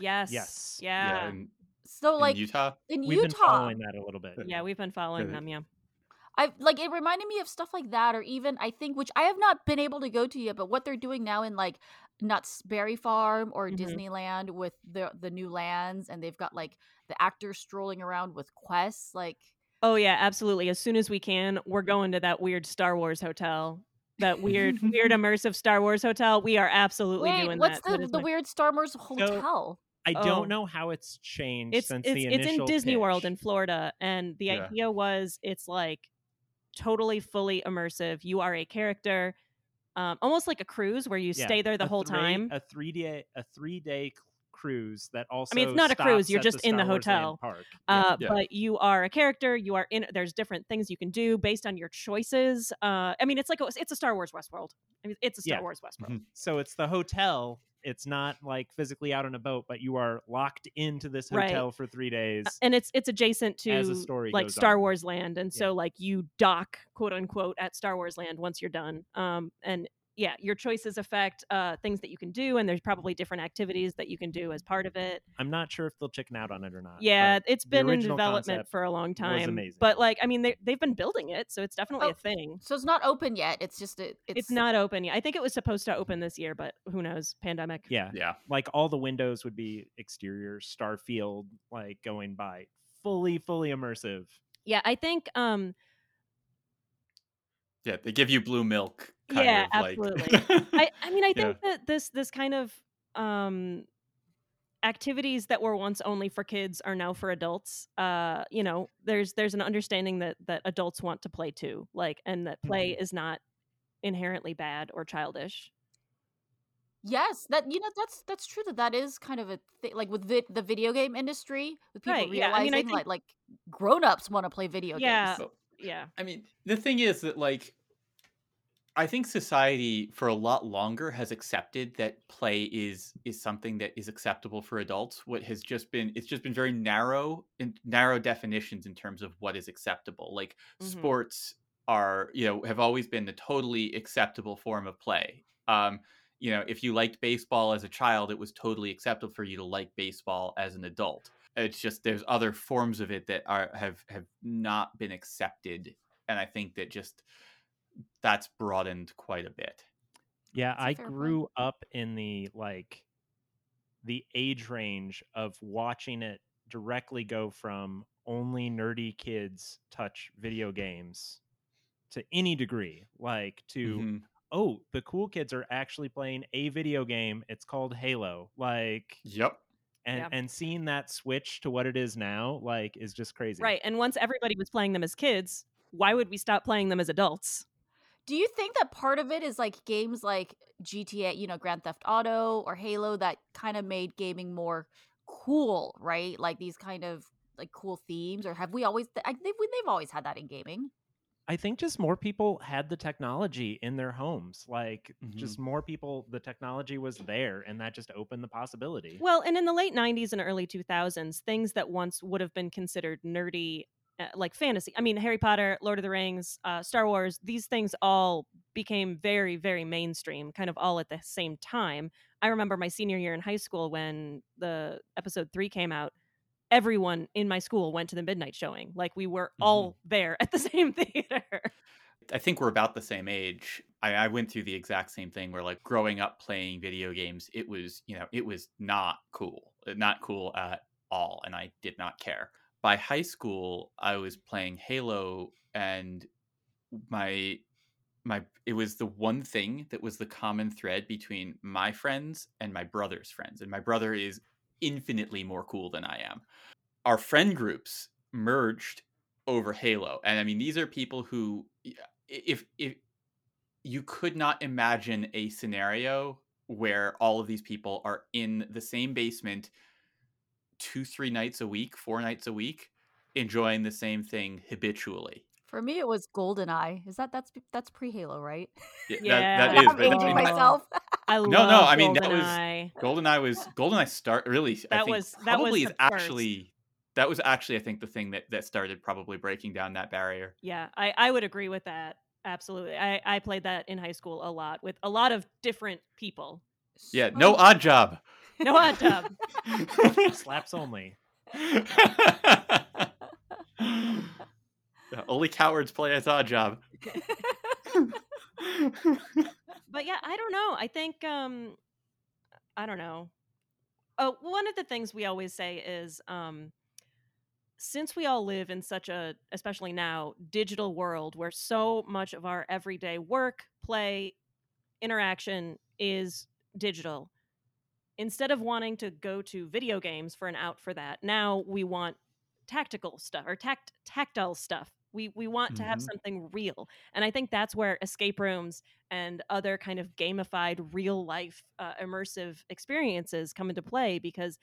Speaker 2: yes
Speaker 3: Yes.
Speaker 1: Yeah,
Speaker 2: yeah
Speaker 1: in,
Speaker 4: So like
Speaker 1: in
Speaker 4: like
Speaker 1: Utah.
Speaker 4: in
Speaker 3: We've been
Speaker 4: Utah,
Speaker 3: following that a little bit.
Speaker 2: yeah we've been following them yeah
Speaker 4: I like it reminded me of stuff like that, or even I think which I have not been able to go to yet, but what they're doing now in like Knott's Berry Farm or
Speaker 2: Mhm.
Speaker 4: Disneyland with the the new lands, and they've got like the actors strolling around with quests. Like
Speaker 2: oh yeah absolutely as soon as we can we're going to that weird star wars hotel that weird weird immersive star wars hotel we are absolutely
Speaker 4: wait,
Speaker 2: doing
Speaker 4: what's
Speaker 2: that That
Speaker 4: the
Speaker 2: is
Speaker 4: the
Speaker 2: my-
Speaker 4: weird Star Wars hotel?
Speaker 3: I
Speaker 2: Oh.
Speaker 3: don't know how it's changed
Speaker 2: it's
Speaker 3: since
Speaker 2: it's
Speaker 3: the
Speaker 2: it's
Speaker 3: initial
Speaker 2: in Disney World in Florida, and the
Speaker 1: Yeah.
Speaker 2: idea was it's like totally fully immersive. You are a character, um, almost like a cruise where you
Speaker 3: Yeah,
Speaker 2: stay there the
Speaker 3: a
Speaker 2: whole
Speaker 3: three-
Speaker 2: time.
Speaker 3: A three day a three day c- cruise that also.
Speaker 2: I mean, it's not a cruise, you're
Speaker 3: at
Speaker 2: just in the
Speaker 3: Star Wars Land
Speaker 2: hotel.
Speaker 3: Park.
Speaker 2: Uh,
Speaker 1: Yeah.
Speaker 2: But you are a character. You are in. There's different things you can do based on your choices. Uh, I mean, it's like a, it's a Star Wars Westworld. I mean, it's a Star
Speaker 3: Yeah.
Speaker 2: Wars Westworld.
Speaker 1: Mhm.
Speaker 3: So it's the hotel. It's not like physically out on a boat, but you are locked into this
Speaker 2: Right.
Speaker 3: hotel for three days.
Speaker 2: And it's it's adjacent to
Speaker 3: As the story
Speaker 2: like Star
Speaker 3: on.
Speaker 2: Wars Land, and so like you dock quote unquote at Star Wars Land once you're done. Um, and yeah, your choices affect uh, things that you can do, and there's probably different activities that you can do as part of it.
Speaker 3: I'm not sure if they'll chicken out on it or not.
Speaker 2: Yeah, it's been in development for a long time.
Speaker 3: amazing.
Speaker 2: But like, I mean, they they've been building it, so it's definitely
Speaker 4: Oh,
Speaker 2: a thing.
Speaker 4: So it's not open yet. It's just a, it's,
Speaker 2: It's, not open yet. I think it was supposed to open this year, but who knows? Pandemic.
Speaker 3: yeah,
Speaker 1: Yeah.
Speaker 3: like all the windows would be exterior Starfield, like going by, fully, fully immersive.
Speaker 2: Yeah, I think. Um,
Speaker 1: Yeah, they give you blue milk. Kind
Speaker 2: Yeah,
Speaker 1: of like...
Speaker 2: absolutely. I I mean, I
Speaker 1: Yeah.
Speaker 2: think that this this kind of um activities that were once only for kids are now for adults. Uh, you know, there's there's an understanding that that adults want to play too, like, and that play is not inherently bad or childish.
Speaker 4: Yes, that you know that's that's true. That that is kind of a thing. Like with vi- the video game industry, with people
Speaker 2: Right, yeah, I
Speaker 4: realizing
Speaker 2: mean, I think-
Speaker 4: like like grown ups want to play video
Speaker 2: Yeah.
Speaker 4: games.
Speaker 2: Yeah.
Speaker 1: I mean, the thing is that like I think society for a lot longer has accepted that play is is something that is acceptable for adults. What has just been it's just been very narrow in narrow definitions in terms of what is acceptable. Like
Speaker 2: Mhm.
Speaker 1: sports are, you know, have always been the totally acceptable form of play. Um, you know, if you liked baseball as a child, it was totally acceptable for you to like baseball as an adult. It's just there's other forms of it that are have have not been accepted, and I think that just that's broadened quite a bit.
Speaker 3: Yeah,
Speaker 4: That's a
Speaker 3: I
Speaker 4: fair point.
Speaker 3: grew up in the like the age range of watching it directly go from only nerdy kids touch video games to any degree, like to
Speaker 1: Mhm.
Speaker 3: oh, the cool kids are actually playing a video game. It's called Halo. Like
Speaker 1: Yep.
Speaker 3: and
Speaker 2: Yeah.
Speaker 3: and seeing that switch to what it is now, like is just crazy.
Speaker 2: Right. And once everybody was playing them as kids, why would we stop playing them as adults?
Speaker 4: Do you think that part of it is like games like GTA, you know, Grand Theft Auto or Halo that kind of made gaming more cool, right? Like these kind of like cool themes, or have we always? I think they've, they've always had that in gaming.
Speaker 3: I think just more people had the technology in their homes. Like
Speaker 1: Mhm.
Speaker 3: just more people the technology was there and that just opened the possibility.
Speaker 2: Well, and in the late 90s and early 2000s, things that once would have been considered nerdy, uh, like fantasy, I mean, Harry Potter, Lord of the Rings, uh, Star Wars, these things all became very, very mainstream, kind of all at the same time. I remember my senior year in high school when the episode three came out. Everyone in my school went to the midnight showing. Like we were all there at the same theater.
Speaker 1: I think we're about the same age. I, I went through the exact same thing where, like, growing up playing video games, it was, you know, it was not cool, not cool at all, and I did not care. By high school, I was playing Halo, and my my it was the one thing that was the common thread between my friends and my brother's friends, and my brother is infinitely more cool than I am. Our friend groups merged over Halo, and I mean, these are people who if if you could not imagine a scenario where all of these people are in the same basement two three nights a week four nights a week enjoying the same thing habitually
Speaker 4: For me, it was GoldenEye. Is that that's that's pre Halo, right?
Speaker 1: Yeah,
Speaker 2: Yeah,
Speaker 1: that, that
Speaker 2: that's
Speaker 1: is
Speaker 4: I'm
Speaker 1: but I
Speaker 4: aging
Speaker 1: mean,
Speaker 2: cool.
Speaker 4: myself.
Speaker 2: I
Speaker 1: no,
Speaker 2: love
Speaker 1: I mean, that was-
Speaker 2: GoldenEye.
Speaker 1: goldeneye was goldeneye start really I
Speaker 2: That
Speaker 1: think
Speaker 2: was- that was
Speaker 1: probably
Speaker 2: the
Speaker 1: is actually that was actually i think the thing that that started probably breaking down that barrier
Speaker 2: Yeah, I, I would agree with that. Absolutely. I, I played that in high school a lot with a lot of different people.
Speaker 1: yeah
Speaker 4: So-
Speaker 1: no Oddjob
Speaker 2: No hot tub.
Speaker 3: Slaps only.
Speaker 1: Only cowards play as Oddjob.
Speaker 2: but yeah, I don't know. I think um I don't know. Oh, one of the things we always say is um since we all live in such a especially now digital world where so much of our everyday work, play, interaction is digital. Instead of wanting to go to video games for an out for that, now we want tactical stuff or tact tactile stuff. We we want to have
Speaker 1: Mhm.
Speaker 2: something real. And I think that's where escape rooms and other kind of gamified real life uh, immersive experiences come into play because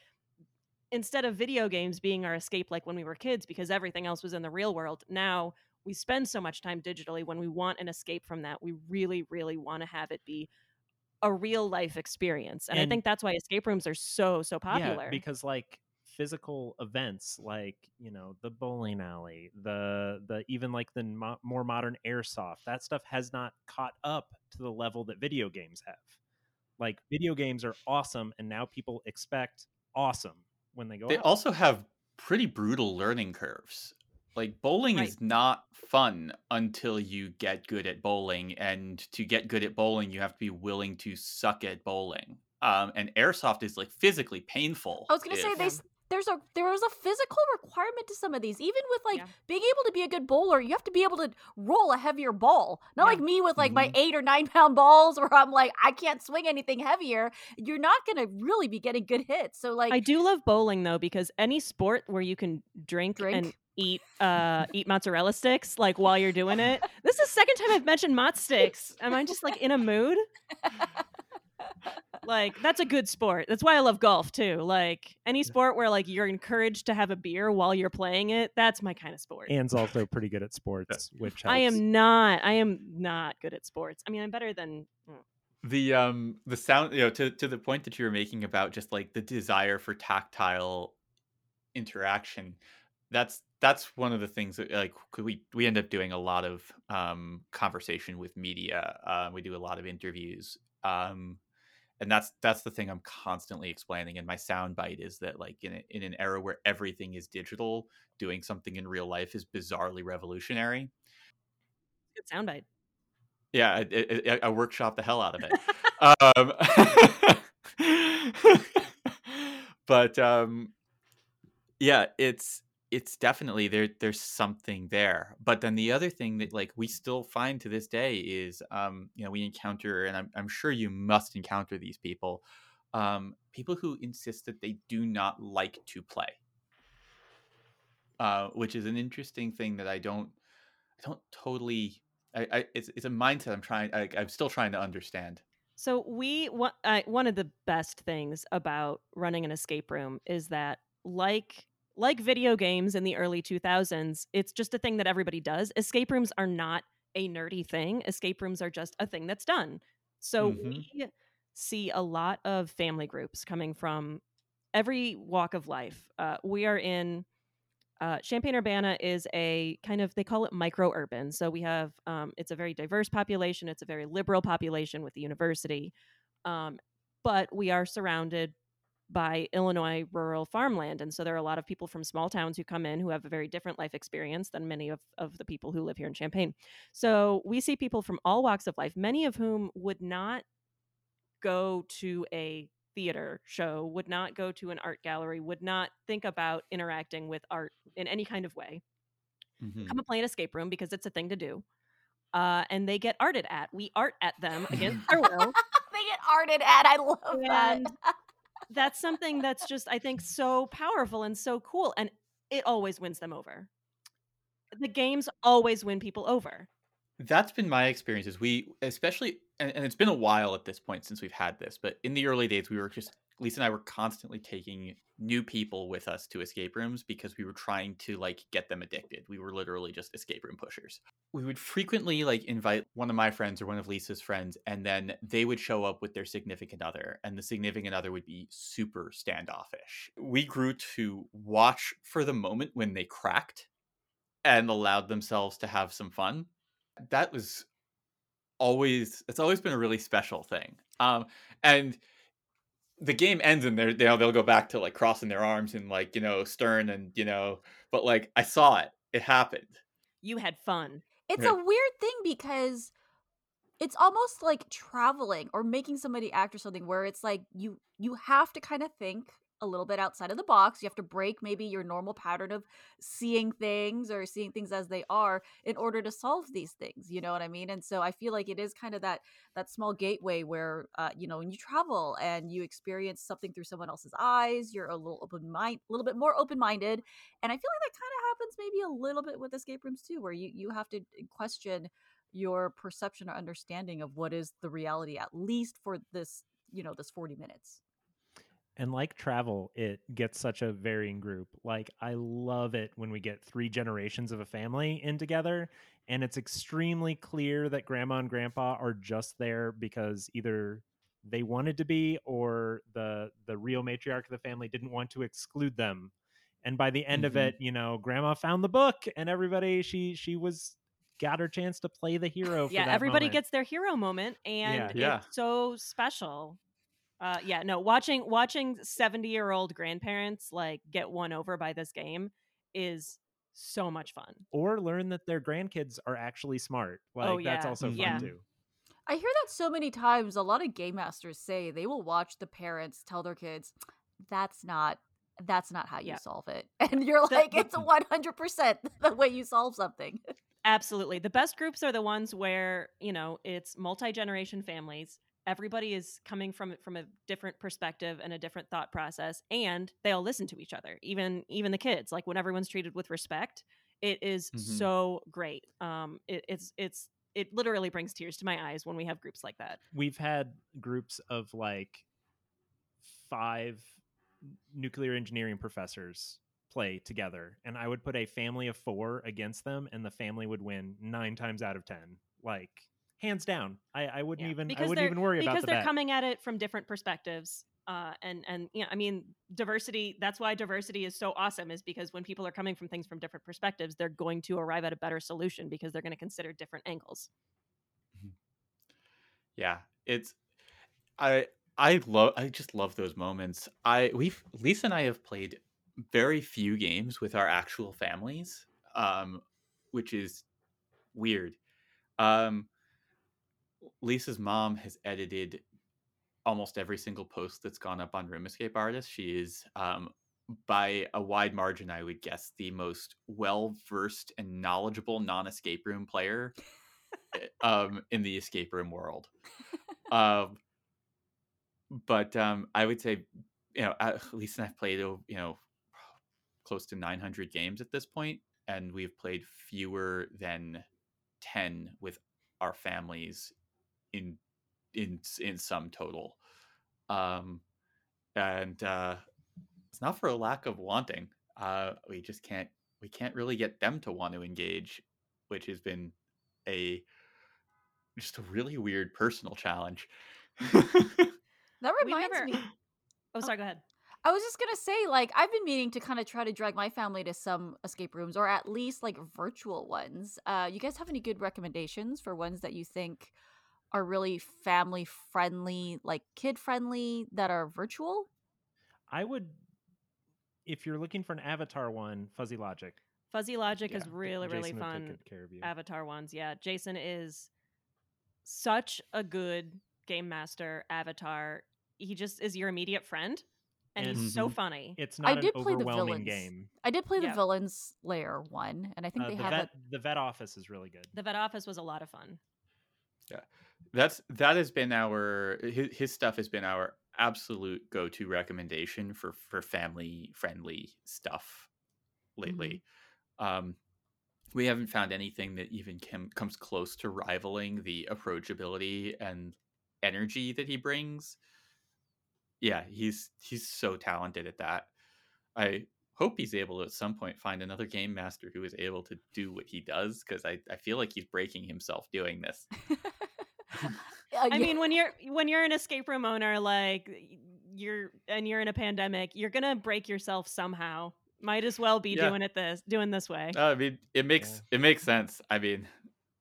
Speaker 2: instead of video games being our escape like when we were kids because everything else was in the real world now we spend so much time digitally when we want an escape from that we really really want to have it be a real life experience and, i think that's why escape rooms are so so popular
Speaker 3: Yeah, because like physical events like you know the bowling alley the the even like the mo- more modern airsoft that stuff has not caught up to the level that video games have like video games are awesome and now people expect awesome when they go
Speaker 1: They
Speaker 3: out.
Speaker 1: also have pretty brutal learning curves. Like bowling
Speaker 2: Right.
Speaker 1: is not fun until you get good at bowling, and to get good at bowling, you have to be willing to suck at bowling. Um, and airsoft is like physically painful.
Speaker 4: I was gonna say they there's a there was a physical requirement to some of these. Even with like
Speaker 2: Yeah.
Speaker 4: being able to be a good bowler, you have to be able to roll a heavier ball. Not
Speaker 2: Yeah.
Speaker 4: like me with like my
Speaker 1: Mhm.
Speaker 4: eight or nine pound balls where I'm like I can't swing anything heavier. You're not gonna really be getting good hits. So like
Speaker 2: I do love bowling though because any sport where you can drink, and
Speaker 4: Drink.
Speaker 2: Eat uh eat mozzarella sticks like while you're doing it. This is the second time I've mentioned mozz sticks. Am I just like in a mood? Like that's a good sport. That's why I love golf too. Like any sport where like you're encouraged to have a beer while you're playing it, that's my kind of sport.
Speaker 3: Anne's also pretty good at sports, which
Speaker 2: I am not. I am not good at sports. I mean, I'm better than mm,
Speaker 1: the um the sound you know to to the point that you were making about just like the desire for tactile interaction that's that's one of the things that like we we end up doing a lot of um conversation with media uh, we do a lot of interviews um and that's that's the thing i'm constantly explaining And my soundbite is that like in, a, in an era where everything is digital doing something in real life is bizarrely revolutionary
Speaker 2: good soundbite.
Speaker 1: yeah, I, I, I workshop the hell out of it. um, but um, yeah, it's it's definitely there. There's something there. But then the other thing that like we still find to this day is, um, you know, we encounter, and I'm I'm sure you must encounter these people, um, people who insist that they do not like to play. Uh, which is an interesting thing that I don't, I don't totally I, I it's it's a mindset I'm trying I, I'm still trying to understand.
Speaker 2: So we one uh, one of the best things about running an escape room is that like like video games in the early 2000s, it's just a thing that everybody does. Escape rooms are not a nerdy thing. Escape rooms are just a thing that's done. So
Speaker 1: Mhm.
Speaker 2: we see a lot of family groups coming from every walk of life. Uh, we are in uh, Champaign Urbana is a kind of they call it micro urban. So we have um, it's a very diverse population. It's a very liberal population with the university, um, but we are surrounded by Illinois rural farmland, and so there are a lot of people from small towns who come in who have a very different life experience than many of of the people who live here in Champaign. So we see people from all walks of life, many of whom would not go to a theater show, would not go to an art gallery, would not think about interacting with art in any kind of way.
Speaker 1: Mhm.
Speaker 2: Come and play an escape room because it's a thing to do. Uh, and they get arted at. We art at them against their will.
Speaker 4: they get arted at. I love
Speaker 2: And
Speaker 4: that.
Speaker 2: That's something that's just, I think, so powerful and so cool. And it always wins them over. The games always win people over.
Speaker 1: That's been my experience. Is we especially and, and it's been a while at this point since we've had this, but in the early days we were just Lisa and I were constantly taking new people with us to escape rooms because we were trying to like get them addicted. We were literally just escape room pushers. We would frequently like invite one of my friends or one of Lisa's friends and then they would show up with their significant other and the significant other would be super standoffish. We grew to watch for the moment when they cracked and allowed themselves to have some fun. That was always it's always been a really special thing. Um and the game ends and they're they'll, they'll go back to like crossing their arms and like you know stern and you know but like i saw it it happened
Speaker 2: You had fun.
Speaker 4: It's
Speaker 1: Yeah.
Speaker 4: a weird thing because it's almost like traveling or making somebody act or something where it's like you you have to kind of think a little bit outside of the box. You have to break maybe your normal pattern of seeing things or seeing things as they are in order to solve these things. You know what I mean? And so I feel like it is kind of that that small gateway where uh, you know when you travel and you experience something through someone else's eyes, you're a little open mind, a little bit more open minded, and I feel like that kind of happens maybe a little bit with escape rooms too, where you you have to question your perception or understanding of what is the reality at least for this you know this 40 minutes
Speaker 3: And like travel, it gets such a varying group. Like I love it when we get three generations of a family in together and it's extremely clear that grandma and grandpa are just there because either they wanted to be or the the real matriarch of the family didn't want to exclude them and by the end of
Speaker 1: Mhm.
Speaker 3: it you know grandma found the book and everybody she she was got her chance to play the hero for
Speaker 2: yeah everybody
Speaker 3: moment.
Speaker 2: gets their hero moment and
Speaker 1: Yeah.
Speaker 2: it's so special uh yeah no watching watching 70 year old grandparents like get won over by this game is so much fun
Speaker 3: or learn that their grandkids are actually smart like
Speaker 2: Oh,
Speaker 3: that's also fun
Speaker 2: Yeah.
Speaker 3: too
Speaker 4: I hear that so many times. A lot of game masters say they will watch the parents tell their kids, "That's not, that's not how you
Speaker 2: Yeah.
Speaker 4: solve it," and you're
Speaker 2: The-
Speaker 4: like,
Speaker 2: the-
Speaker 4: "It's one hundred percent the way you solve something."
Speaker 2: Absolutely. The best groups are the ones where, you know, it's multi-generation families. Everybody is coming from from a different perspective and a different thought process and they all listen to each other. Even even the kids, like when everyone's treated with respect, it is
Speaker 1: Mhm.
Speaker 2: so great. Um it, it's it's it literally brings tears to my eyes when we have groups like that.
Speaker 3: we've had groups of like five nuclear engineering professors play together and i would put a family of four against them and the family would win nine times out of ten like hands down i, I wouldn't
Speaker 2: Yeah.
Speaker 3: even i
Speaker 2: Because
Speaker 3: wouldn't
Speaker 2: they're-
Speaker 3: even worry about
Speaker 2: because they're
Speaker 3: bet.
Speaker 2: coming at it from different perspectives uh, and and yeah i mean diversity that's why diversity is so awesome is because when people are coming from things from different perspectives they're going to arrive at a better solution because they're going to consider different angles
Speaker 1: Yeah, it's I I love I just love those moments. I we've Lisa and I have played very few games with our actual families, um, which is weird. Um, Lisa's mom has edited almost every single post that's gone up on Room Escape Artist. She is um, by a wide margin, I would guess, the most well versed and knowledgeable non escape room player eh, um, in the escape room world. Um, but um, I would say, you know, at least I've played, you know, close to 900 games at this point, and we've played fewer than 10 with our families in in in some total. Um, and uh, it's not for a lack of wanting. Uh, we just can't we can't really get them to want to engage, which has been a just a really weird personal challenge.
Speaker 4: That reminds
Speaker 2: never-
Speaker 4: me.
Speaker 2: oh sorry go ahead
Speaker 4: I was just gonna say, like, I've been meaning to kind of try to drag my family to some escape rooms, or at least like virtual ones. Uh, you guys have any good recommendations for ones that you think are really family friendly, like kid friendly, that are virtual?
Speaker 3: i would if you're looking for an avatar one fuzzy logic.
Speaker 2: Fuzzy logic is
Speaker 1: Yeah,
Speaker 2: really really
Speaker 3: Jason would take
Speaker 2: fun
Speaker 3: care of you.
Speaker 2: Avatar ones yeah jason is such a good game master avatar he just is your immediate friend and,
Speaker 3: And-
Speaker 2: he's so
Speaker 1: Mhm.
Speaker 2: funny.
Speaker 3: It's
Speaker 4: I
Speaker 3: not an
Speaker 4: did play the
Speaker 3: overwhelming
Speaker 4: villains.
Speaker 3: game.
Speaker 4: I did play the villains lair one, and I think
Speaker 3: Uh,
Speaker 4: they
Speaker 3: the
Speaker 4: have
Speaker 3: vet
Speaker 4: a
Speaker 3: the vet office is really good.
Speaker 2: The vet office was a lot of fun
Speaker 1: That's that has been our his, his stuff has been our absolute go-to recommendation for for family friendly stuff lately. Um we haven't found anything that even com- comes close to rivaling the approachability and energy that he brings. Yeah, he's he's so talented at that. I hope he's able to at some point find another game master who is able to do what he does because I, I feel like he's breaking himself doing this.
Speaker 4: Uh,
Speaker 2: I
Speaker 4: yeah.
Speaker 2: mean, when you're when you're an escape room owner, like you're and you're in a pandemic, you're gonna break yourself somehow. Might as well be
Speaker 1: Yeah.
Speaker 2: doing it this doing this way.
Speaker 1: Uh, I mean, it makes it makes sense. I mean,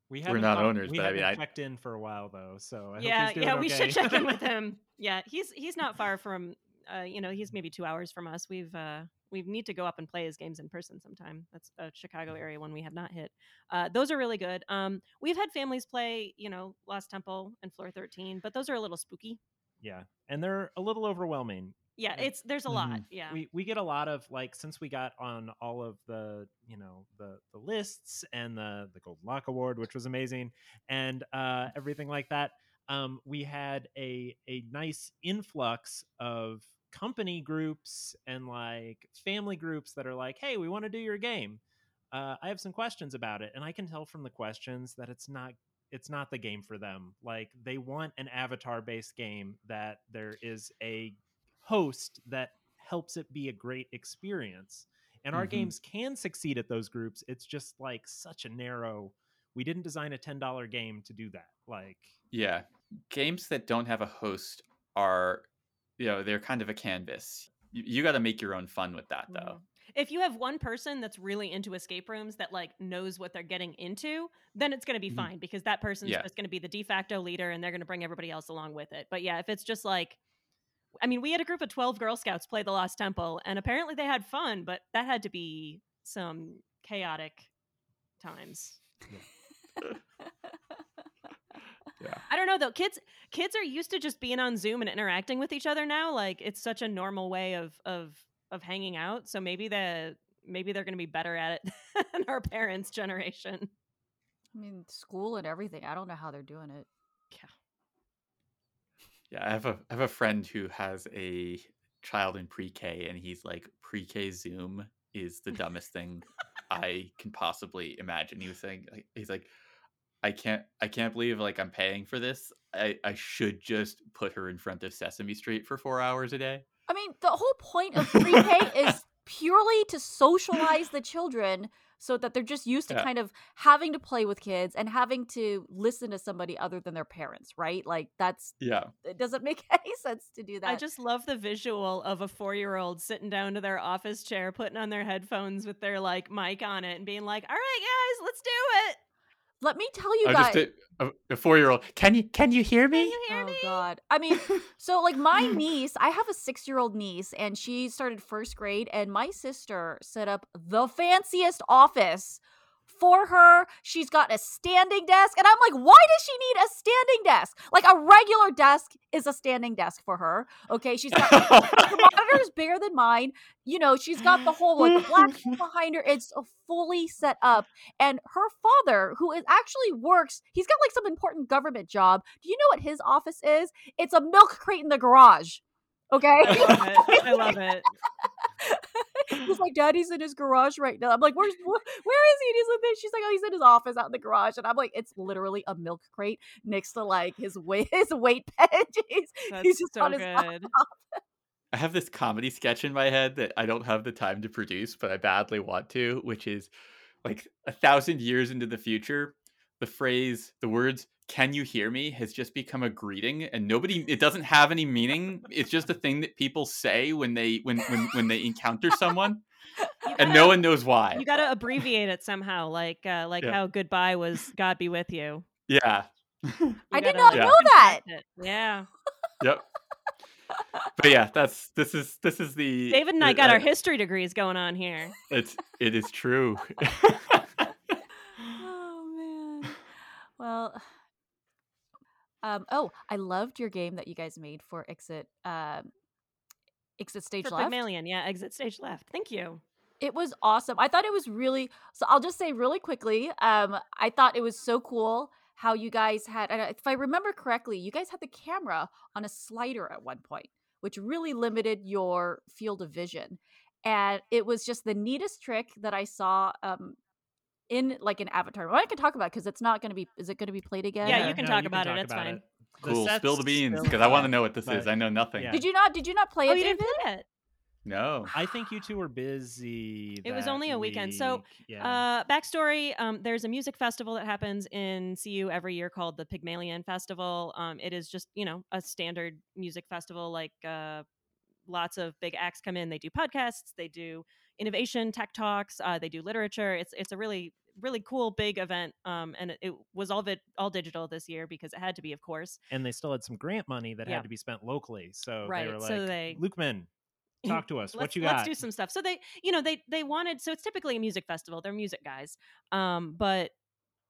Speaker 3: we
Speaker 1: We're
Speaker 3: haven't
Speaker 1: not owners,
Speaker 3: we
Speaker 1: but I
Speaker 3: haven't
Speaker 1: mean, I-
Speaker 3: checked in for a while though so I hope
Speaker 2: yeah,
Speaker 3: he's doing
Speaker 2: yeah, we should check in with him. Yeah, he's he's not far from. Uh, you know, he's maybe two hours from us. We've uh, we need to go up and play his games in person sometime. That's a Chicago area one we have not hit. Uh, those are really good. Um, we've had families play, you know, Lost Temple and Floor Thirteen, but those are a little spooky.
Speaker 3: yeah and they're a little overwhelming
Speaker 2: Yeah, it's there's a lot.
Speaker 1: Mhm.
Speaker 2: Yeah,
Speaker 3: we we get a lot of like since we got on all of the you know the the lists and the the golden lock award which was amazing and uh everything like that um we had a a nice influx of company groups and like family groups that are like hey we want to do your game uh i have some questions about it and i can tell from the questions that it's not it's not the game for them like they want an avatar based game that there is a host that helps it be a great experience. And our
Speaker 1: Mhm.
Speaker 3: games can succeed at those groups. It's just like such a narrow. We didn't design a $10 game to do that. Like
Speaker 1: yeah, games that don't have a host are, you know, they're kind of a canvas. You, you got to make your own fun with that, though.
Speaker 2: Mhm. If you have one person that's really into escape rooms that like knows what they're getting into, then it's going to be
Speaker 1: Mhm.
Speaker 2: fine because that person's
Speaker 1: Yeah.
Speaker 2: just going to be the de facto leader and they're going to bring everybody else along with it. But yeah, if it's just like I mean, we had a group of 12 Girl Scouts play the Lost Temple and apparently they had fun, but that had to be some chaotic times.
Speaker 1: Yeah.
Speaker 2: I don't know though. Kids kids are used to just being on Zoom and interacting with each other now. Like it's such a normal way of of of hanging out. So maybe the maybe they're going to be better at it than our parents' generation.
Speaker 4: I mean, school and everything. I don't know how they're doing it.
Speaker 1: Yeah, Yeah, I have a I have a friend who has a child in pre-K and he's like pre-K Zoom is the dumbest thing I can possibly imagine. He was saying he's like I can't I can't believe like I'm paying for this. I I should just put her in front of Sesame Street for 4 hours a day.
Speaker 4: I mean, the whole point of pre-K is purely to socialize the children so that they're just used to
Speaker 1: Yeah.
Speaker 4: kind of having to play with kids and having to listen to somebody other than their parents, right? Like that's
Speaker 1: Yeah.
Speaker 4: it doesn't make any sense to do that.
Speaker 2: I just love the visual of a four year old sitting down to their office chair, putting on their headphones with their like mic on it, and being like, "All right, guys, let's do it."
Speaker 4: Let me tell you
Speaker 1: I'm
Speaker 4: guys.
Speaker 1: just a, a, a 4-year-old. Can you can you hear
Speaker 2: Can
Speaker 1: me?
Speaker 2: you hear
Speaker 4: oh
Speaker 2: me?
Speaker 4: god. I mean, so like my niece, I have a 6-year-old niece and she started first grade and my sister set up the fanciest office for her. She's got a standing desk and I'm like, "Why does she need a standing desk? Like a regular desk is a standing desk for her." Okay, she's got the monitor is bigger than mine. You know, she's got the whole like black behind her. It's fully set up. And her father, who is actually works, he's got like some important government job. Do you know what his office is? It's a milk crate in the garage. Okay.
Speaker 2: I love it. I love it.
Speaker 4: He's like, Daddy's in his garage right now. I'm like, Where's wh- where is he? And he's like, this. She's like, Oh, he's in his office out in the garage. And I'm like, it's literally a milk crate next to like his weight his weight bench. he's, he's just
Speaker 2: so
Speaker 4: on his
Speaker 2: good.
Speaker 1: I have this comedy sketch in my head that I don't have the time to produce, but I badly want to, which is like a thousand years into the future, the phrase, the words, can you hear me has just become a greeting and nobody it doesn't have any meaning. It's just a thing that people say when they when when, when they encounter someone
Speaker 2: You
Speaker 1: and no one knows why.
Speaker 2: You got to abbreviate it somehow, like uh, like
Speaker 1: Yeah.
Speaker 2: how goodbye was "God be with you."
Speaker 1: Yeah.
Speaker 2: You
Speaker 4: I did not
Speaker 1: Yeah.
Speaker 4: know that.
Speaker 2: Yeah,
Speaker 1: Yep. But yeah, that's this is this is the
Speaker 2: David and I got
Speaker 1: uh,
Speaker 2: our history degrees going on here.
Speaker 1: It's it is true.
Speaker 4: oh man. Well, um. Oh, I loved your game that you guys made for Exit. Um, Exit Stage
Speaker 2: For
Speaker 4: Left.
Speaker 2: Pygmalion, yeah, exit stage left. Thank you.
Speaker 4: It was awesome. I thought it was really. So I'll just say really quickly. Um, I thought it was so cool how you guys had. If I remember correctly, you guys had the camera on a slider at one point, which really limited your field of vision, and it was just the neatest trick that I saw. Um, in like an avatar, well, I can talk about because it's not going to be. Is it going to be played again?
Speaker 2: Yeah, you can talk about it, it's fine.
Speaker 3: The
Speaker 1: cool. Spill the beans because I want to know what this
Speaker 3: but
Speaker 1: is. I know nothing.
Speaker 3: yeah.
Speaker 4: Did you not? Did you not play
Speaker 2: Oh,
Speaker 4: it?
Speaker 2: you didn't play it.
Speaker 1: No.
Speaker 3: I think you two were busy.
Speaker 2: It was only a weekend, so,
Speaker 3: yeah.
Speaker 2: Uh, backstory: um, There's a music festival that happens in CU every year called the Pygmalion Festival. Um, it is just you know a standard music festival. Like uh, lots of big acts come in. They do podcasts. They do innovation tech talks. Uh, they do literature. It's it's a really really cool big event. Um, and it, it was all of it all digital this year because it had to be, of course.
Speaker 3: and they still had some grant money that
Speaker 2: Yeah.
Speaker 3: had to be spent locally. So
Speaker 2: Right,
Speaker 3: they were like,
Speaker 2: so they-
Speaker 3: Lukeman, talk to us. what you got?
Speaker 2: let's do some stuff. So they, you know, they they wanted. So it's typically a music festival. They're music guys. Um, but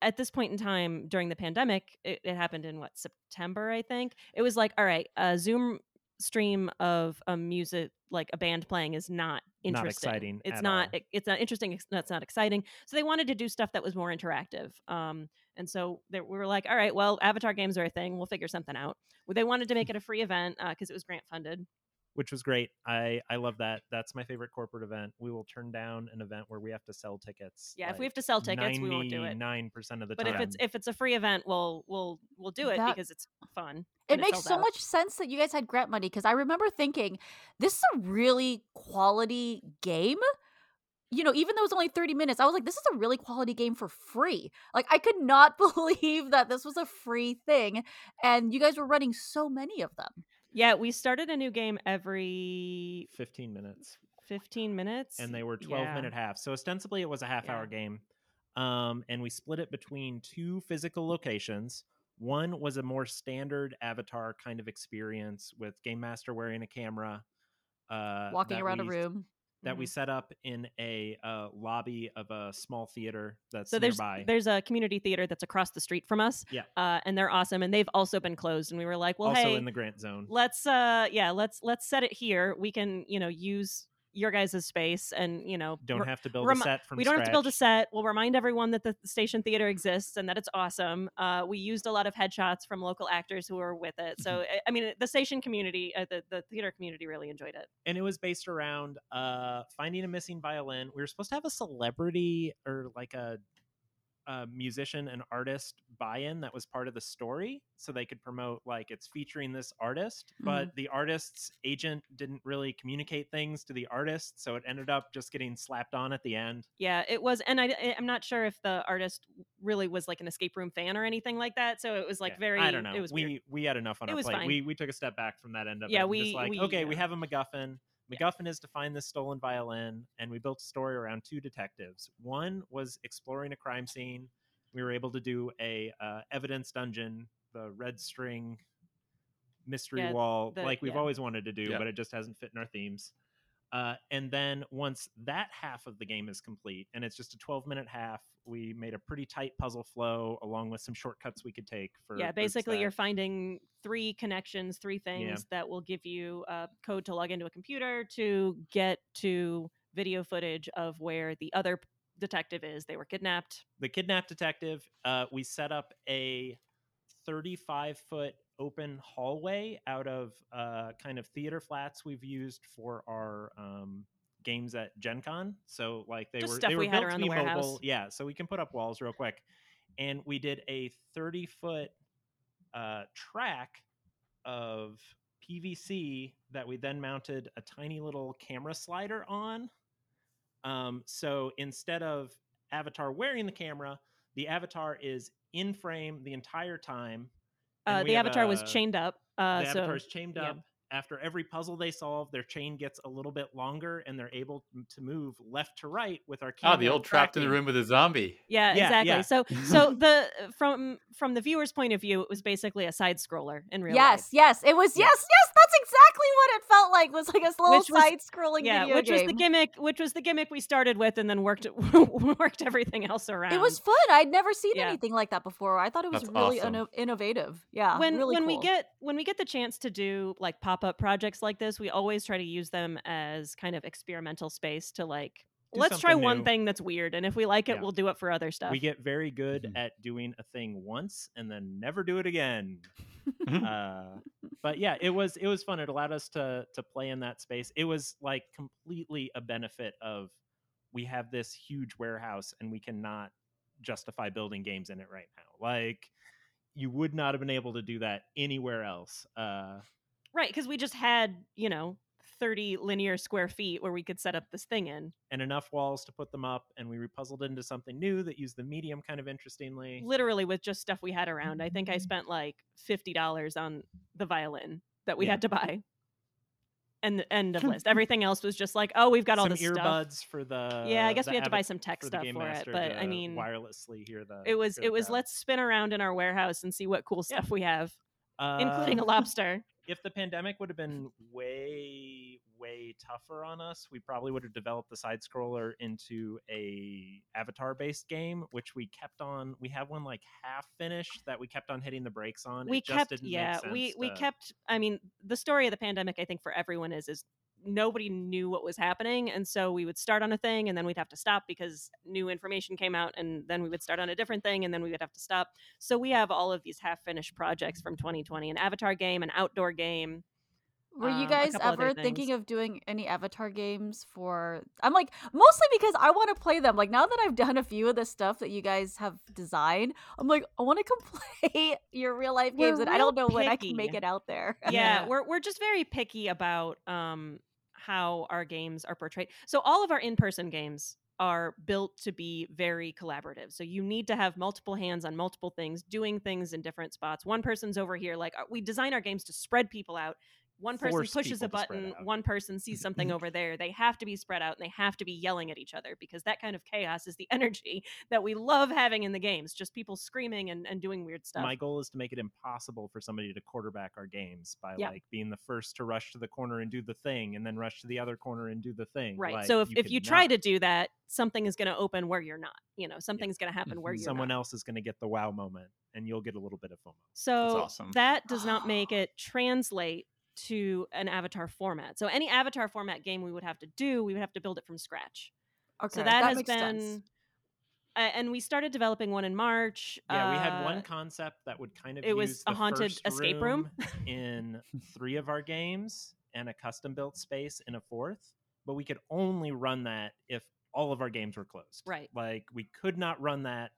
Speaker 2: at this point in time during the pandemic, it, it happened in what September, I think. It was like, all right, a Zoom stream of a music like a band playing is not interesting.
Speaker 3: Not exciting
Speaker 2: It's not.
Speaker 3: all.
Speaker 2: It, it's not interesting. It's that's not exciting. So they wanted to do stuff that was more interactive. Um, and so they, we were like, all right, well, Avatar games are a thing. We'll figure something out. They wanted to make it a free event because it was grant funded.
Speaker 3: Which was great. I I love that. That's my favorite corporate event. We will turn down an event where we have to sell tickets.
Speaker 2: Yeah, if we have to sell tickets, we won't do it.
Speaker 3: Nine percent of the
Speaker 2: But
Speaker 3: time.
Speaker 2: if it's if it's a free event, we'll we'll we'll do it
Speaker 4: That-
Speaker 2: because it's fun.
Speaker 4: It makes
Speaker 2: sells
Speaker 4: so
Speaker 2: out.
Speaker 4: much sense that you guys had grant money because I remember thinking this is a really quality game. You know, even though it was only 30 minutes, I was like, this is a really quality game for free. Like, I could not believe that this was a free thing. And you guys were running so many of them.
Speaker 2: Yeah, we started a new game every
Speaker 3: 15 minutes.
Speaker 2: 15 minutes.
Speaker 3: and they were 12
Speaker 2: Yeah.
Speaker 3: minute halves. So ostensibly it was a half
Speaker 2: Yeah.
Speaker 3: hour game. Um, and we split it between two physical locations. One was a more standard avatar kind of experience with Game Master wearing a camera, uh,
Speaker 4: Walking
Speaker 3: that
Speaker 4: around a room.
Speaker 3: That
Speaker 2: Mm-hmm.
Speaker 3: we set up in a uh, lobby of a small theater that's
Speaker 2: So there's
Speaker 3: nearby.
Speaker 2: there's a community theater that's across the street from us.
Speaker 3: Yeah.
Speaker 2: Uh, and they're awesome and they've also been closed and we were like, well,
Speaker 3: also
Speaker 2: hey,
Speaker 3: in the Grant Zone.
Speaker 2: let's uh yeah, let's let's set it here. We can, you know, use your guys' space and, you know,
Speaker 3: Don't
Speaker 2: re-
Speaker 3: have to build
Speaker 2: remi-
Speaker 3: a set from
Speaker 2: we don't have to build a set. We'll remind everyone that the station theater exists and that it's awesome. Uh, we used a lot of headshots from local actors who were with it. So I- I mean, the station community, uh, the the theater community, really enjoyed it.
Speaker 3: and it was based around uh finding a missing violin we were supposed to have a celebrity or like a, a musician and artist buy-in that was part of the story so they could promote like it's featuring this artist but the artist's agent didn't really communicate things to the artist so it ended up just getting slapped on at the end
Speaker 2: Yeah, it was, and I, I'm not sure if the artist really was like an escape room fan or anything like that. So it was like
Speaker 3: Yeah,
Speaker 2: very.
Speaker 3: i don't know
Speaker 2: It was
Speaker 3: we
Speaker 2: weird.
Speaker 3: we had enough on
Speaker 2: It
Speaker 3: our
Speaker 2: was
Speaker 3: plate
Speaker 2: fine.
Speaker 3: we we took a step back from that end of
Speaker 2: Yeah,
Speaker 3: it
Speaker 2: we-
Speaker 3: just like
Speaker 2: we,
Speaker 3: okay we
Speaker 2: uh,
Speaker 3: have a macguffin MacGuffin is to find this stolen violin, and we built a story around two detectives. One was exploring a crime scene. We were able to do a uh, evidence dungeon, the red string mystery
Speaker 2: Yeah,
Speaker 3: wall,
Speaker 2: the-
Speaker 3: like we've
Speaker 2: yeah.
Speaker 3: always wanted to do,
Speaker 1: Yeah.
Speaker 3: but it just hasn't fit in our themes. Uh, and then once that half of the game is complete, and it's just a 12 minute half, we made a pretty tight puzzle flow along with some shortcuts we could take for.
Speaker 2: yeah, basically,
Speaker 3: that-
Speaker 2: you're finding three connections, three things that will give you a code to log into a computer to get to video footage of where the other detective is. They were kidnapped.
Speaker 3: the kidnapped detective uh, we set up a 35 foot open hallway out of uh, kind of theater flats we've used for our um, games at gen con so like they
Speaker 2: Just
Speaker 3: were they were
Speaker 2: we
Speaker 3: built to
Speaker 2: the
Speaker 3: be
Speaker 2: warehouse.
Speaker 3: mobile yeah so we can put up walls real quick and we did a 30 foot uh, track of pvc that we then mounted a tiny little camera slider on um, so instead of avatar wearing the camera, the avatar is in frame the entire time.
Speaker 2: Uh, the avatar was chained up. Uh,
Speaker 3: the
Speaker 2: so
Speaker 3: avatar is chained
Speaker 2: yeah.
Speaker 3: up. After every puzzle they solve, their chain gets a little bit longer, and they're able to move left to right with our ah, camera.
Speaker 1: Oh, the old trapped in the room with a zombie.
Speaker 2: Yeah,
Speaker 3: Yeah,
Speaker 2: exactly.
Speaker 3: yeah.
Speaker 2: So so the from from the viewer's point of view, it was basically a side scroller in real
Speaker 4: yes,
Speaker 2: life.
Speaker 4: yes, yes, it was. Yes, yes, that's exactly what it felt like. Was like a little
Speaker 2: Which was-
Speaker 4: side-scrolling
Speaker 2: Yeah,
Speaker 4: video
Speaker 2: which was the gimmick which was the gimmick we started with and then worked worked everything else around.
Speaker 4: It was fun. I'd never seen
Speaker 2: Yeah.
Speaker 4: anything like that before. I thought it was
Speaker 1: That's
Speaker 4: really
Speaker 1: awesome.
Speaker 4: inno- innovative. Yeah,
Speaker 2: when
Speaker 4: really
Speaker 2: when we get when we get the chance to do like pop-up projects like this, we always try to use them as kind of experimental space to like
Speaker 3: Do
Speaker 2: let's try
Speaker 3: something
Speaker 2: one
Speaker 3: new.
Speaker 2: thing that's weird and if we like it,
Speaker 3: Yeah.
Speaker 2: we'll do it for other stuff.
Speaker 3: We get very good
Speaker 1: Mhm.
Speaker 3: at doing a thing once and then never do it again.
Speaker 1: Mhm.
Speaker 3: uh, but yeah, it was it was fun. It allowed us to to play in that space. It was like completely a benefit of we have this huge warehouse and we cannot justify building games in it right now. Like you would not have been able to do that anywhere else. Uh,
Speaker 2: right, because we just had, you know, 30 linear square feet where we could set up this thing in.
Speaker 3: and enough walls to put them up, and we repuzzled into something new that used the medium kind of interestingly.
Speaker 2: Literally with just stuff we had around. I think I mm-hmm. spent like $50 on the violin that we
Speaker 3: Yeah.
Speaker 2: had to buy. And the end of list. Everything else was just like, oh, we've got all stuff.
Speaker 3: earbuds for the
Speaker 2: Yeah, I guess we had to buy some tech
Speaker 3: for
Speaker 2: stuff for it, but I mean,
Speaker 3: wirelessly hear the
Speaker 2: it was it was let's spin around in our warehouse and see what cool
Speaker 3: Yeah.
Speaker 2: stuff we have, including a
Speaker 3: Uh,
Speaker 2: lobster.
Speaker 3: if the pandemic would have been way way tougher on us we probably would have developed the side scroller into a avatar based game which we kept on we have one like half finished that we kept on hitting the brakes on
Speaker 2: We
Speaker 3: it just
Speaker 2: kept
Speaker 3: didn't
Speaker 2: yeah, we we
Speaker 3: to-
Speaker 2: kept I mean, the story of the pandemic I think for everyone is is nobody knew what was happening and so we would start on a thing and then we'd have to stop because new information came out and then we would start on a different thing and then we would have to stop. So we have all of these half finished projects from 2020, an avatar game, an outdoor game.
Speaker 4: Were you
Speaker 2: um,
Speaker 4: guys ever thinking of doing any Avatar games for? I'm like mostly because I want to play them. Like now that I've done a few of the stuff that you guys have designed, I'm like I want to come play your real life
Speaker 2: We're
Speaker 4: games, and I don't know
Speaker 2: real
Speaker 4: when I can make it out there.
Speaker 2: yeah,
Speaker 3: Yeah.
Speaker 2: we're we're just very picky about um how our games are portrayed. So all of our in-person games are built to be very collaborative. So you need to have multiple hands on multiple things, doing things in different spots. One person's over here. Like uh, we design our games to spread people out one person pushes a
Speaker 3: people to spread
Speaker 2: button one person sees mm-hmm. something over there they have to be spread out and they have to be yelling at each other because that kind of chaos is the energy that we love having in the games just people screaming and, and doing weird stuff
Speaker 3: My goal is to make it impossible for somebody to quarterback our games by
Speaker 2: Yeah.
Speaker 3: like being the first to rush to the corner and do the thing, and then rush to the other corner and do the thing.
Speaker 2: right
Speaker 3: Like,
Speaker 2: so if, if you try
Speaker 3: not.
Speaker 2: to do that something is going to open where you're not you know something's going to happen where mm-hmm. you're
Speaker 3: someone
Speaker 2: not.
Speaker 3: else is going to get the wow moment, and you'll get a little bit of FOMO.
Speaker 2: so
Speaker 1: awesome.
Speaker 2: that does not make it translate to an avatar format so any avatar format game we would have to do we would have to build it from scratch
Speaker 4: Okay,
Speaker 2: so that, has
Speaker 4: makes
Speaker 2: been
Speaker 4: sense.
Speaker 2: uh, and we started developing one in march
Speaker 3: Yeah, we had
Speaker 2: uh,
Speaker 3: one concept that would kind of
Speaker 2: it was a
Speaker 3: the
Speaker 2: haunted
Speaker 3: first
Speaker 2: escape room.
Speaker 3: in three of our games and a custom built space in a fourth, but we could only run that if all of our games were closed.
Speaker 2: Right.
Speaker 3: Like we could not run that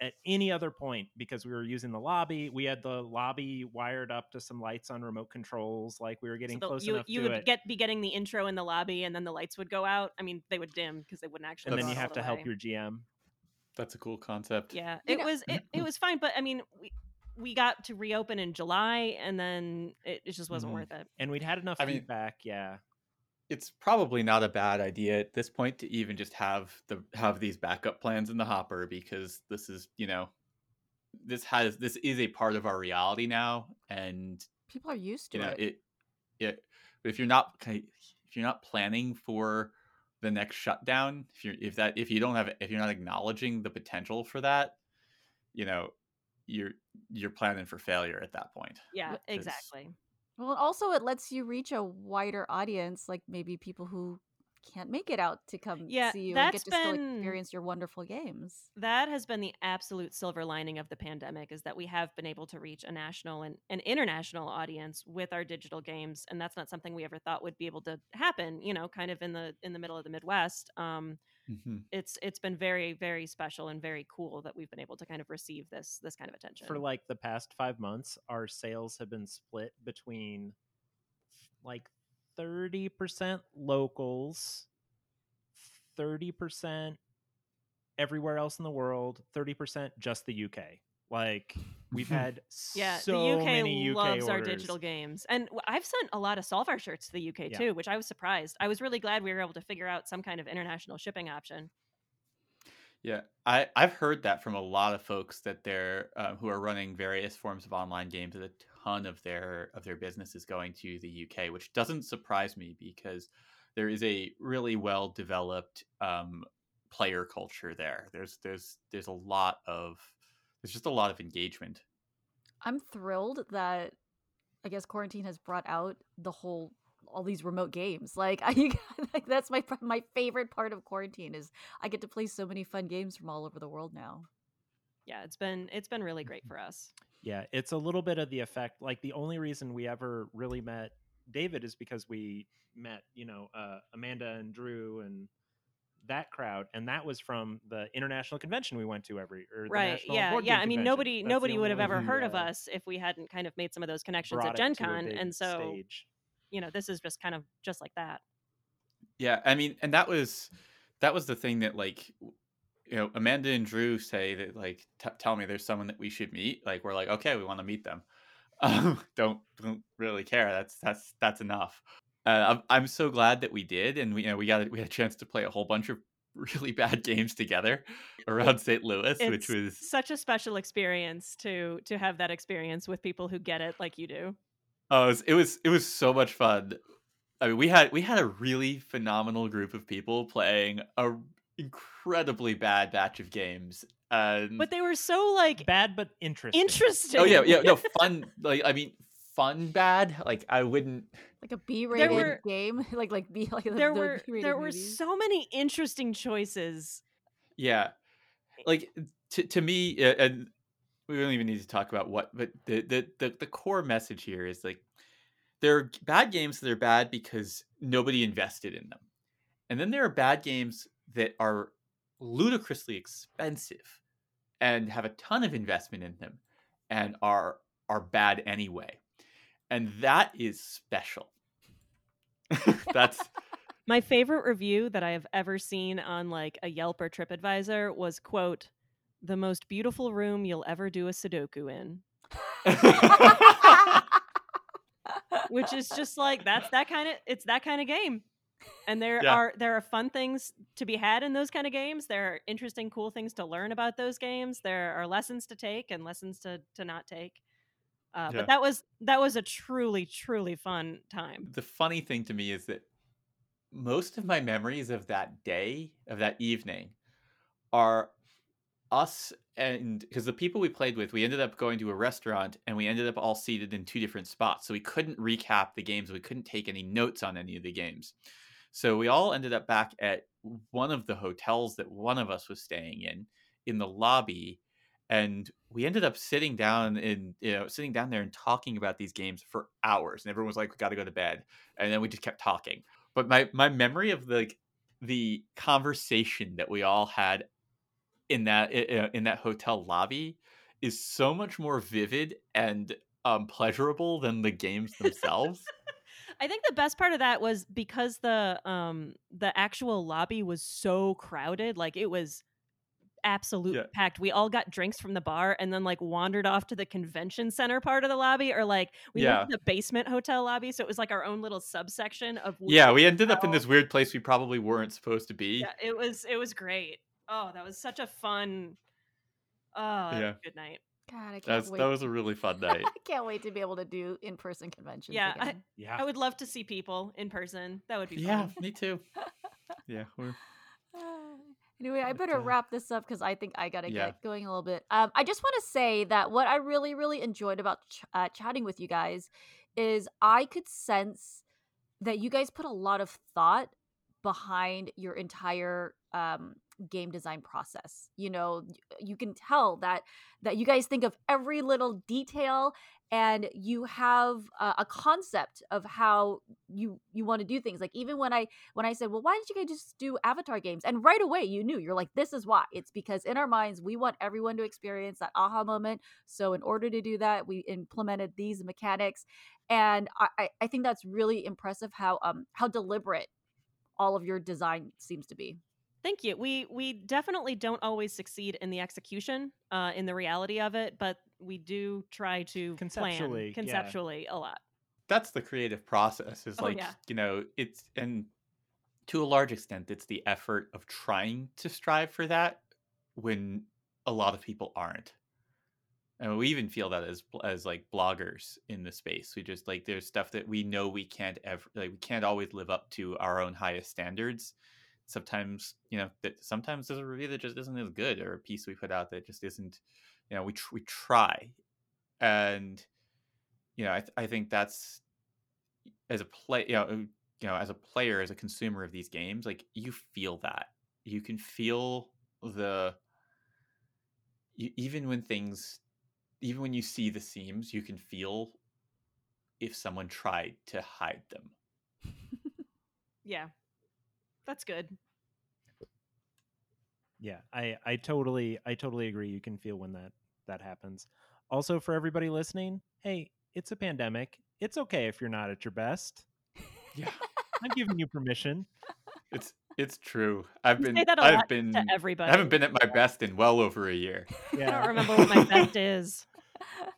Speaker 3: at any other point because we were using the lobby. We had the lobby wired up to some lights on remote controls. Like we were getting
Speaker 2: So the-
Speaker 3: close
Speaker 2: you,
Speaker 3: enough
Speaker 2: you
Speaker 3: to
Speaker 2: would
Speaker 3: it.
Speaker 2: get be getting the intro in the lobby and then the lights would go out i mean they would dim because they wouldn't actually
Speaker 3: and then you have
Speaker 2: all
Speaker 3: to
Speaker 2: the
Speaker 3: help your GM.
Speaker 1: That's a cool concept.
Speaker 2: yeah
Speaker 4: You
Speaker 2: it
Speaker 4: know-
Speaker 2: was it, it was fine but i mean we we got to reopen in july and then it, it just wasn't
Speaker 3: Mhm.
Speaker 2: worth it
Speaker 3: And we'd had enough
Speaker 1: I mean-
Speaker 3: feedback. yeah.
Speaker 1: It's probably not a bad idea at this point to even just have the have these backup plans in the hopper because this is, you know, this has this is a part of our reality now and
Speaker 4: People are used to
Speaker 1: you know
Speaker 4: it.
Speaker 1: it it but if you're not if you're not planning for the next shutdown if you're if that if you don't have if you're not acknowledging the potential for that you know you're you're planning for failure at that point
Speaker 2: yeah exactly
Speaker 4: Well, also it lets you reach a wider audience, like maybe people who can't make it out to come
Speaker 2: Yeah,
Speaker 4: see you and get to still experience your wonderful games.
Speaker 2: that has been the absolute silver lining of the pandemic is that we have been able to reach a national and an international audience with our digital games and that's not something we ever thought would be able to happen you know kind of in the in the middle of the midwest um
Speaker 1: Mhm.
Speaker 2: it's it's been very very special and very cool that we've been able to kind of receive this this kind of attention
Speaker 3: for like the past five months, our sales have been split between like 30% locals, 30% everywhere else in the world, 30% just the UK. Like we've had
Speaker 2: yeah
Speaker 3: so
Speaker 2: the uk
Speaker 3: many UK
Speaker 2: loves our digital games and I've sent a lot of solvar shirts to the uk
Speaker 3: Yeah.
Speaker 2: too which i was surprised. I was really glad we were able to figure out some kind of international shipping option.
Speaker 1: Yeah i i've heard that from a lot of folks that they're uh, who are running various forms of online games that a ton of their of their business is going to the uk which doesn't surprise me because there is a really well developed um, player culture there. There's there's there's a lot of there's just a lot of engagement
Speaker 4: I'm thrilled that I guess quarantine has brought out the whole all these remote games. Like I like, that's my my favorite part of quarantine is I get to play so many fun games from all over the world now.
Speaker 2: yeah it's been it's been really great for us
Speaker 3: Yeah, it's a little bit of the effect. Like the only reason we ever really met David is because we met, you know, uh, Amanda and Drew and that crowd, and that was from the international convention we went to every or the
Speaker 2: right
Speaker 3: National
Speaker 2: yeah
Speaker 3: Board
Speaker 2: yeah
Speaker 3: Game
Speaker 2: i mean
Speaker 3: Convention.
Speaker 2: nobody
Speaker 3: That's
Speaker 2: nobody would have ever heard of
Speaker 3: uh,
Speaker 2: us if we hadn't kind of made some of those connections at
Speaker 3: it
Speaker 2: gen con and so
Speaker 3: stage.
Speaker 2: you know this is just kind of just like that
Speaker 1: Yeah, I mean, and that was that was the thing that like you know Amanda and Drew say that like t- tell me there's someone that we should meet. Like we're like okay, we want to meet them. Um, don't don't really care. That's that's that's enough. Uh, I'm I'm so glad that we did, and we you know we got we had a chance to play a whole bunch of really bad games together around St. Louis, which was
Speaker 2: such a special experience to to have that experience with people who get it like you do
Speaker 1: Oh, it was, it was it was so much fun. I mean, we had we had a really phenomenal group of people playing a incredibly bad batch of games. And
Speaker 2: but they were so like
Speaker 3: bad but interesting.
Speaker 2: interesting
Speaker 1: oh yeah, yeah, no fun. Like I mean, fun bad. Like I wouldn't.
Speaker 4: Like a B-rated
Speaker 2: were-
Speaker 4: game, like like B like the-
Speaker 2: there
Speaker 4: the
Speaker 2: were
Speaker 4: B-rated
Speaker 2: there were
Speaker 4: movies.
Speaker 2: so many interesting choices
Speaker 1: Yeah, like to to me, uh, and we don't even need to talk about what. But the the the, the core message here is like there are bad games that are bad because nobody invested in them, and then there are bad games that are ludicrously expensive and have a ton of investment in them and are are bad anyway and that is special that's
Speaker 2: My favorite review that I have ever seen on like a Yelp or TripAdvisor was quote, "The most beautiful room you'll ever do a Sudoku in," which is just like that's that kind of it's that kind of game. And there
Speaker 1: Yeah.
Speaker 2: are there are fun things to be had in those kind of games. There are interesting, cool things to learn about those games. There are lessons to take and lessons to to not take. Uh,
Speaker 1: Yeah.
Speaker 2: But that was that was a truly truly fun time.
Speaker 1: the funny thing to me is that most of my memories of that day of that evening are us and because the people we played with we ended up going to a restaurant and we ended up all seated in two different spots so we couldn't recap the games we couldn't take any notes on any of the games so we all ended up back at one of the hotels that one of us was staying in in the lobby and we ended up sitting down and you know sitting down there and talking about these games for hours and everyone was like we got to go to bed and then we just kept talking. But my my memory of the like, the conversation that we all had in that in that hotel lobby is so much more vivid and um pleasurable than the games themselves.
Speaker 2: I think the best part of that was because the um the actual lobby was so crowded, like it was absolute
Speaker 1: Yeah.
Speaker 2: packed. We all got drinks from the bar and then like wandered off to the convention center part of the lobby or like we
Speaker 1: Yeah.
Speaker 2: went to the basement hotel lobby, so it was like our own little subsection of
Speaker 1: yeah we ended up in this weird place we probably weren't supposed to be
Speaker 2: Yeah, it was it was great. Oh, that was such a fun Oh,
Speaker 1: Yeah.
Speaker 2: good night.
Speaker 4: God, I can't
Speaker 1: That's,
Speaker 4: wait.
Speaker 1: that was a really fun night
Speaker 4: I can't wait to be able to do in person conventions.
Speaker 2: Yeah, I-
Speaker 3: Yeah.
Speaker 2: I would love to see people in person. That would be
Speaker 1: yeah me too yeah we're ah.
Speaker 4: Anyway, I better
Speaker 3: uh,
Speaker 4: wrap this up because I think I gotta
Speaker 1: Yeah.
Speaker 4: get going a little bit. Um, I just want to say that what I really, really enjoyed about ch- uh, chatting with you guys is I could sense that you guys put a lot of thought behind your entire um, game design process. You know, you can tell that that you guys think of every little detail and you have a concept of how you you want to do things like even when i when i said well why did you guys just do avatar games? and right away you knew you're like this is why. It's because in our minds we want everyone to experience that aha moment so in order to do that we implemented these mechanics and i i, I think that's really impressive how um how deliberate all of your design seems to be.
Speaker 2: Thank you. We we definitely don't always succeed in the execution, uh, in the reality of it, but we do try to
Speaker 3: Conceptually,
Speaker 2: plan conceptually a lot.
Speaker 1: that's the creative process is
Speaker 2: Oh,
Speaker 1: like
Speaker 2: yeah.
Speaker 1: you know it's and to a large extent it's the effort of trying to strive for that when a lot of people aren't and we even feel that as as like bloggers in the space we just like there's stuff that we know we can't ever like we can't always live up to our own highest standards sometimes you know that sometimes there's a review that just isn't as good or a piece we put out that just isn't you know we tr- we try and you know I, th- I think that's as a play you know uh, you know as a player as a consumer of these games like you feel that you can feel the you, even when things even when you see the seams you can feel if someone tried to hide them
Speaker 2: Yeah, that's good.
Speaker 3: Yeah, I I totally I totally agree. You can feel when that that happens. Also, for everybody listening, hey, it's a pandemic. It's okay if you're not at your best.
Speaker 1: yeah
Speaker 3: I'm giving you permission.
Speaker 1: it's it's true i've been
Speaker 2: say that a
Speaker 1: i've been
Speaker 2: to everybody.
Speaker 1: i haven't been at my best in well over a year
Speaker 3: Yeah.
Speaker 2: I don't remember what my best is.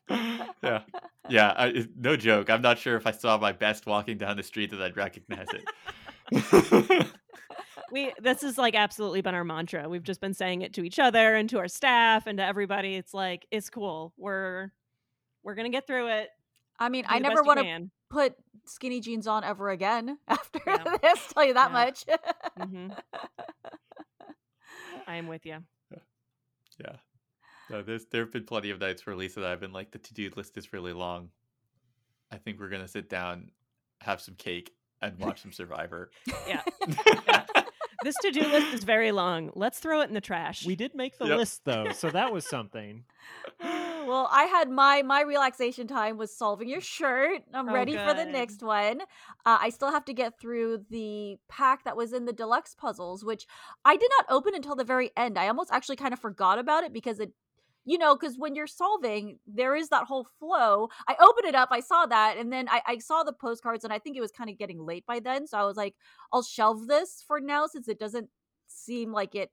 Speaker 1: yeah yeah I, no joke i'm not sure if i saw my best walking down the street that i'd recognize it
Speaker 2: We this has like absolutely been our mantra. We've just been saying it to each other and to our staff and to everybody. It's like it's cool. We're we're gonna get through it.
Speaker 4: i mean
Speaker 2: Do
Speaker 4: i never want to put skinny jeans on ever again after
Speaker 2: Yeah.
Speaker 4: this tell you that
Speaker 2: Yeah.
Speaker 4: much
Speaker 2: Mhm. I am with you.
Speaker 1: Yeah. No, there's there have been plenty of nights where Lisa and I've been like, the to do list is really long. I think we're gonna sit down, have some cake, and watch some Survivor.
Speaker 2: Yeah. This to do list is very long. Let's throw it in the trash.
Speaker 3: we did make the
Speaker 1: Yep.
Speaker 3: list though, so that was something.
Speaker 4: well, I had my my relaxation time was solving your shirt. I'm
Speaker 2: Oh,
Speaker 4: ready for the next one. Uh, I still have to get through the pack that was in the deluxe puzzles, which I did not open until the very end. I almost actually kind of forgot about it because it you know, because when you're solving, there is that whole flow. I opened it up, I saw that, and then I, I saw the postcards, and I think it was kind of getting late by then. So I was like, I'll shelve this for now since it doesn't seem like it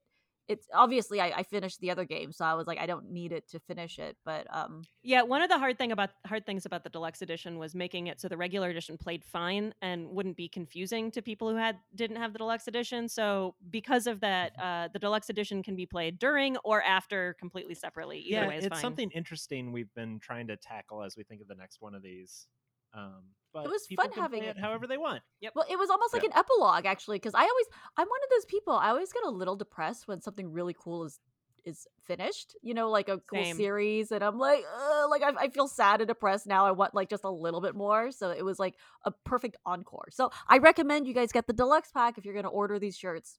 Speaker 4: it's obviously I, I, finished the other game, so I was like, I don't need it to finish it. But um,
Speaker 2: yeah, one of the hard thing about hard things about the deluxe edition was making it so the regular edition played fine and wouldn't be confusing to people who had didn't have the deluxe edition. So because of that, mm-hmm. uh, the deluxe edition can be played during or after completely separately. Either
Speaker 3: yeah,
Speaker 2: way
Speaker 3: it's
Speaker 2: fine.
Speaker 3: something interesting we've been trying to tackle as we think of the next one of these. Um, but
Speaker 4: it was fun having it.
Speaker 3: it. however they want.
Speaker 2: Yep.
Speaker 4: Well, it was almost like an epilogue actually, because I always I'm one of those people. I always get a little depressed when something really cool is is finished. You know, like a cool
Speaker 2: Same.
Speaker 4: series, and I'm like, like I, I feel sad and depressed now. I want like just a little bit more. So it was like a perfect encore. So I recommend you guys get the deluxe pack if you're going to order these shirts.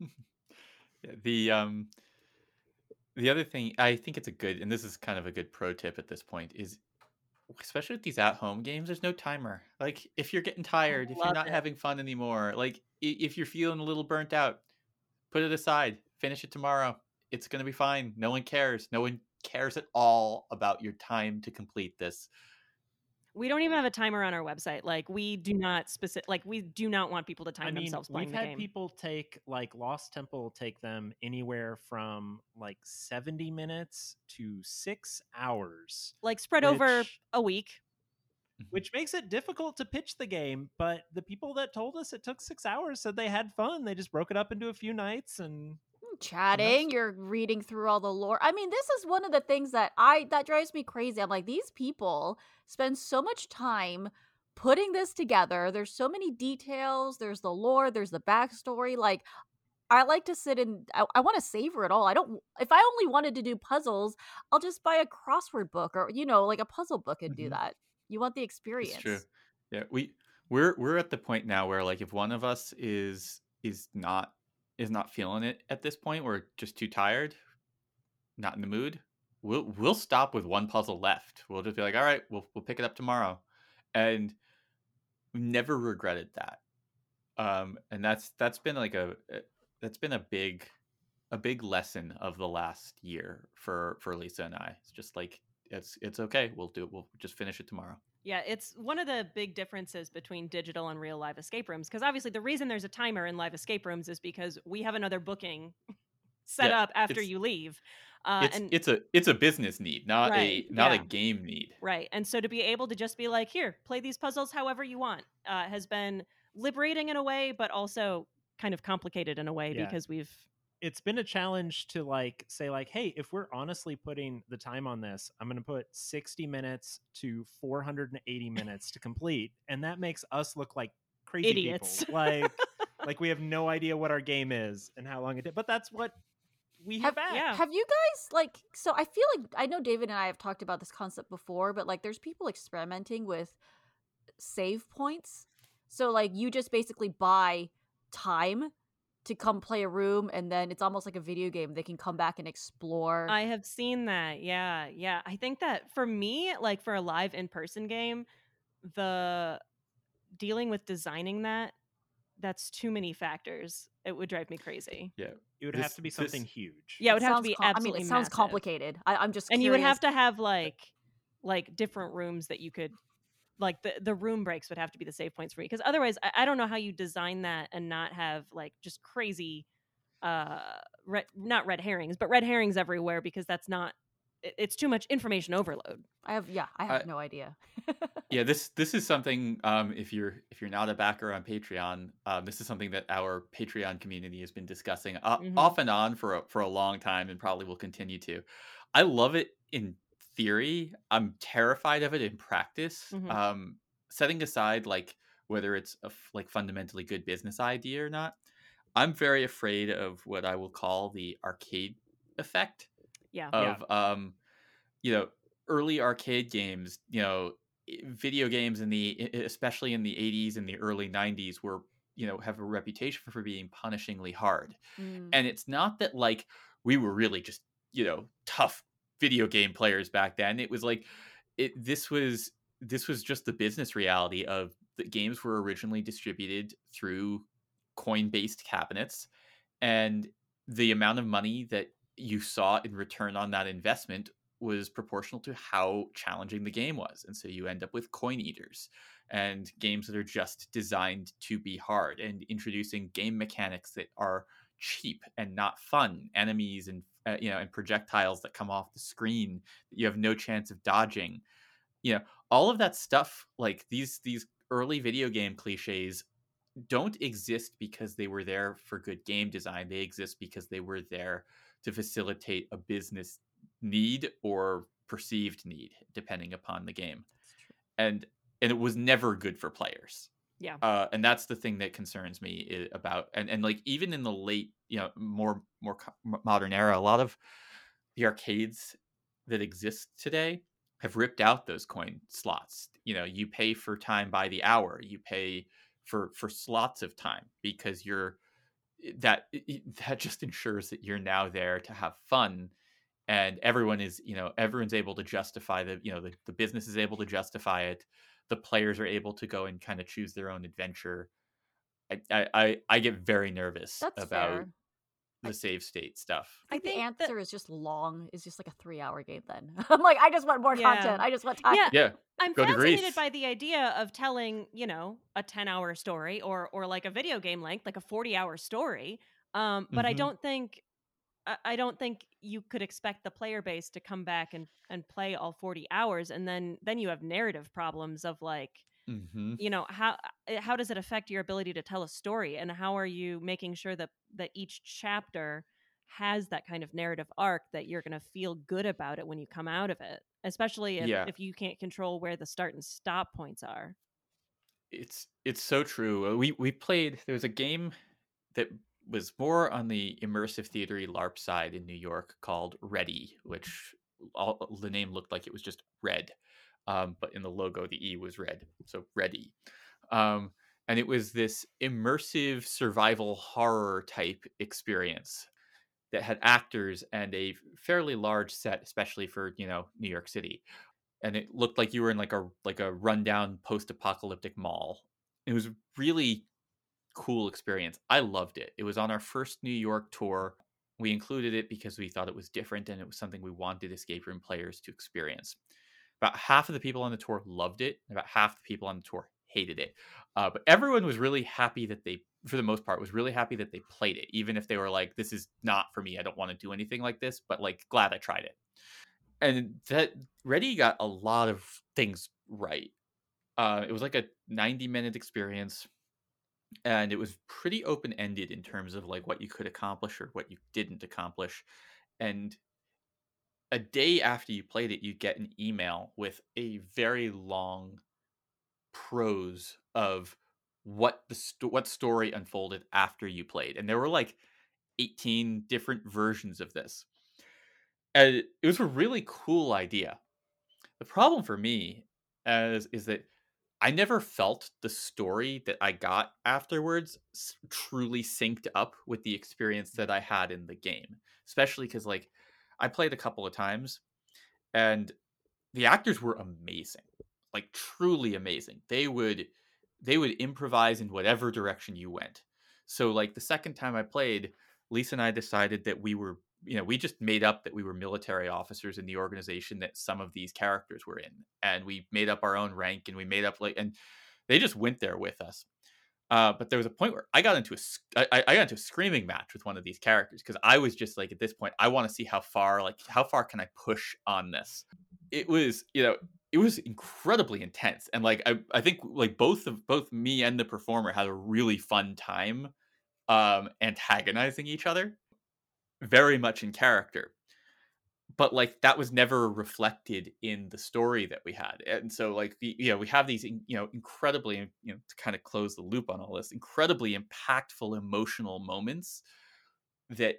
Speaker 1: the um the other thing I think it's a good and this is kind of a good pro tip at this point is especially with these at home games, there's no timer. Like if you're getting tired, if you're not
Speaker 2: it.
Speaker 1: having fun anymore, like if you're feeling a little burnt out, put it aside, finish it tomorrow. It's going to be fine. No one cares. No one cares at all about your time to complete this
Speaker 2: we don't even have a timer on our website. Like we do not specific like we do not want people to time
Speaker 3: I mean,
Speaker 2: themselves playing
Speaker 3: we've
Speaker 2: the
Speaker 3: had
Speaker 2: game.
Speaker 3: people take like Lost Temple take them anywhere from like 70 minutes to 6 hours.
Speaker 2: Like spread over a week.
Speaker 1: Mm-hmm.
Speaker 3: Which makes it difficult to pitch the game, but the people that told us it took 6 hours said they had fun. They just broke it up into a few nights and
Speaker 4: chatting you're reading through all the lore. I mean this is one of the things that i that drives me crazy. I'm like these people spend so much time putting this together. There's so many details there's the lore there's the backstory. Like i like to sit and i, I want to savor it all. I don't if i only wanted to do puzzles i'll just buy a crossword book or you know like a puzzle book and do
Speaker 1: Mhm.
Speaker 4: that. You want the experience
Speaker 1: It's true. Yeah, we we're we're at the point now where like if one of us is is not is not feeling it at this point, we're just too tired, not in the mood. We'll we'll stop with one puzzle left. We'll just be like, all right, we'll we'll pick it up tomorrow, and never regretted that. Um, and that's that's been like a a- that's been a big a big lesson of the last year for for Lisa and I. It's just like it's it's okay. We'll do it. We'll just finish it tomorrow.
Speaker 2: Yeah, it's one of the big differences between digital and real live escape rooms. Because obviously, the reason there's a timer in live escape rooms is because we have another booking set
Speaker 1: Yeah,
Speaker 2: up after you leave. Uh,
Speaker 1: it's
Speaker 2: and
Speaker 1: it's a it's a business need, not
Speaker 2: Right,
Speaker 1: a not
Speaker 2: yeah.
Speaker 1: a game need.
Speaker 2: right, and so to be able to just be like, here, play these puzzles however you want, uh, has been liberating in a way, but also kind of complicated in a way
Speaker 3: Yeah.
Speaker 2: because we've
Speaker 3: it's been a challenge to like say like hey if we're honestly putting the time on this i'm going to put 60 minutes to 480 minutes to complete and that makes us look like crazy
Speaker 2: Idiots.
Speaker 3: people like like we have no idea what our game is and how long it did but that's what we have,
Speaker 4: Have-
Speaker 2: yeah.
Speaker 4: Have you guys like so I feel like I know David and I have talked about this concept before, but like there's people experimenting with save points. So like you just basically buy time to come play a room and then it's almost like a video game. They can come back and explore.
Speaker 2: I have seen that. Yeah. Yeah. I think that for me, like for a live in person game, the dealing with designing that, that's too many factors. It would drive me crazy.
Speaker 1: Yeah,
Speaker 3: it would
Speaker 1: This-
Speaker 3: have to be
Speaker 1: this-
Speaker 3: something huge
Speaker 2: Yeah, it would have to be
Speaker 4: com- I mean, it sounds
Speaker 2: massive.
Speaker 4: complicated. I, I'm just
Speaker 2: And you would have to have like like different rooms that you could like the the room breaks would have to be the save points for me because otherwise I, I don't know how you design that and not have like just crazy uh red, not red herrings but red herrings everywhere because that's not it- it's too much information overload
Speaker 4: I have yeah, I have
Speaker 1: I-
Speaker 4: no idea.
Speaker 1: yeah. This this is something. Um, if you're if you're not a backer on Patreon, um, this is something that our Patreon community has been discussing uh,
Speaker 2: Mhm.
Speaker 1: off and on for a, for a long time, and probably will continue to. I love it in theory. I'm terrified of it in practice.
Speaker 2: Mhm.
Speaker 1: Um, setting aside like whether it's a f- like fundamentally good business idea or not, I'm very afraid of what I will call the arcade effect.
Speaker 2: yeah
Speaker 3: Yeah.
Speaker 1: of um you know early arcade games you know video games in the especially in the 80s and the early 90s were you know have a reputation for being punishingly hard
Speaker 4: Mm.
Speaker 1: and it's not that like we were really just you know tough video game players back then it was like it this was this was just the business reality of the games were originally distributed through coin based cabinets and the amount of money that you saw in return on that investment was proportional to how challenging the game was. And so you end up with coin eaters and games that are just designed to be hard and introducing game mechanics that are cheap and not fun enemies and uh, you know and projectiles that come off the screen that you have no chance of dodging. You know all of that stuff like these these early video game cliches don't exist because they were there for good game design. They exist because they were there to facilitate a business need or perceived need depending upon the game. And and it was never good for players
Speaker 2: Yeah.
Speaker 1: uh, and that's the thing that concerns me about and and like even in the late you know more more modern era a lot of the arcades that exist today have ripped out those coin slots. You know you pay for time by the hour. You pay for for slots of time because you're that that just ensures that you're now there to have fun and everyone is you know everyone's able to justify the you know the, the business is able to justify it the players are able to go and kind of choose their own adventure i i i, I get very nervous
Speaker 4: That's
Speaker 1: about
Speaker 4: fair.
Speaker 1: the save state stuff
Speaker 4: I think, the answer is just long. Is just like a three-hour game. Then I'm like, I just want more
Speaker 2: Yeah.
Speaker 4: content. I just want time.
Speaker 2: Yeah.
Speaker 1: yeah
Speaker 2: I'm
Speaker 1: Go
Speaker 2: fascinated by the idea of telling, you know, a 10 hour story or or like a video game length, like a 40 hour story. Um, but I
Speaker 1: Mhm.
Speaker 2: don't think I- don't think you could expect the player base to come back and and play all 40 hours and then then you have narrative problems of like
Speaker 1: mm-hmm.
Speaker 2: you know how uh, how does it affect your ability to tell a story and how are you making sure that that each chapter has that kind of narrative arc that you're going to feel good about it when you come out of it especially if,
Speaker 1: Yeah.
Speaker 2: if you can't control where the start and stop points are
Speaker 1: it's it's so true. We we played. There was a game that was more on the immersive theatery LARP side in New York called Ready, which all the name looked like it was just red, um, but in the logo the E was red, so Ready. Um, and it was this immersive survival horror type experience that had actors and a fairly large set, especially for you know New York City and it looked like you were in like a like a rundown post-apocalyptic mall. It was really cool experience. I loved it. It was on our first New York tour. We included it because we thought it was different and it was something we wanted escape room players to experience. About half of the people on the tour loved it, about half the people on the tour hated it. Uh, but everyone was really happy that they, for the most part, was really happy that they played it, even if they were like, "This is not for me. I don't want to do anything like this." But like, glad I tried it and that Ready got a lot of things right. Uh, it was like a 90 minute experience, and it was pretty open ended in terms of like what you could accomplish or what you didn't accomplish. And a day after you played it, you get an email with a very long prose of what the sto- what story unfolded after you played, and there were like 18 different versions of this and it was a really cool idea. The problem for me as is that I never felt the story that I got afterwards truly synced up with the experience mm-hmm. that I had in the game. Especially because like I played a couple of times and the actors were amazing. Like truly amazing. They would they would improvise in whatever direction you went. So like the second time I played, Lisa and I decided that we were you know, we just made up that we were military officers in the organization that some of these characters were in, and we made up our own rank, and we made up like, and they just went there with us. Uh, but there was a point where I got into a, I I got into a screaming match with one of these characters because I was just like, at this point, I want to see how far, like, how far can I push on this? It was, you know, it was incredibly intense, and like, I, I think like both of both me and the performer had a really fun time, um, antagonizing each other very much in character but like that was never reflected in the story that we had and so like the you know we have these you know incredibly you know to kind of close the loop on all this incredibly impactful emotional moments that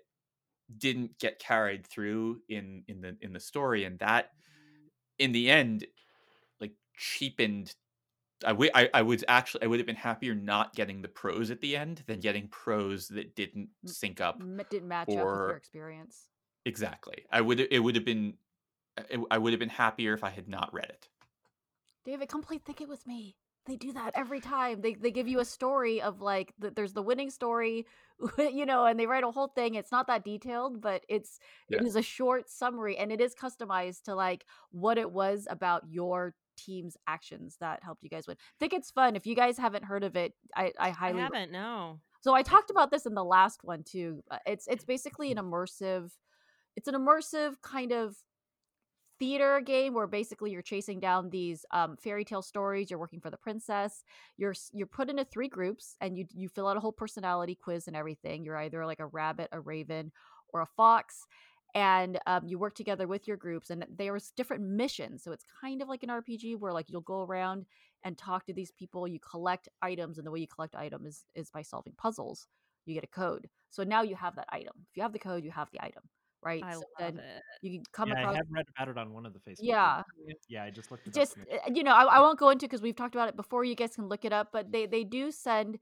Speaker 1: didn't get carried through in in the in the story and that in the end like cheapened I wi- I, I was actually I would have been happier not getting the prose at the end than getting prose that didn't sync up
Speaker 4: M- didn't match up with your experience.
Speaker 1: Exactly. I would it would have been uh, it, I would have been happier if I had not read it.
Speaker 4: David, come play Thicket with me. they do that every time. They they give you a story of like the, there's the winning story, you know, and they write a whole thing. It's not that detailed, but it's
Speaker 1: Yeah.
Speaker 4: it is a short summary and it is customized to like what it was about your team's actions that helped you guys win. I think it's fun. If you guys haven't heard of it, I I
Speaker 2: I
Speaker 4: highly
Speaker 2: haven't. No.
Speaker 4: so I talked about this in the last one too. Uh, It's it's basically an immersive it's an immersive kind of theater game where basically you're chasing down these um, fairy tale stories. You're working for the princess. You're you're put into three groups and you you fill out a whole personality quiz and everything. You're either like a rabbit, a raven, or a fox. And um, you work together with your groups, and there's different missions. So it's kind of like an RPG where like you'll go around and talk to these people. You collect items, and the way you collect items is is by solving puzzles. You get a code. So now you have that item. If you have the code, you have the item, right?
Speaker 2: I
Speaker 4: so
Speaker 2: love
Speaker 4: then
Speaker 2: it.
Speaker 4: you can come
Speaker 3: yeah, I
Speaker 4: across
Speaker 3: have read about it on one of the Facebook.
Speaker 4: Yeah.
Speaker 3: groups. Yeah, I just looked at it
Speaker 4: just
Speaker 3: up.
Speaker 4: uh, you know I, I won't go into because we've talked about it before you guys can look it up but they they do send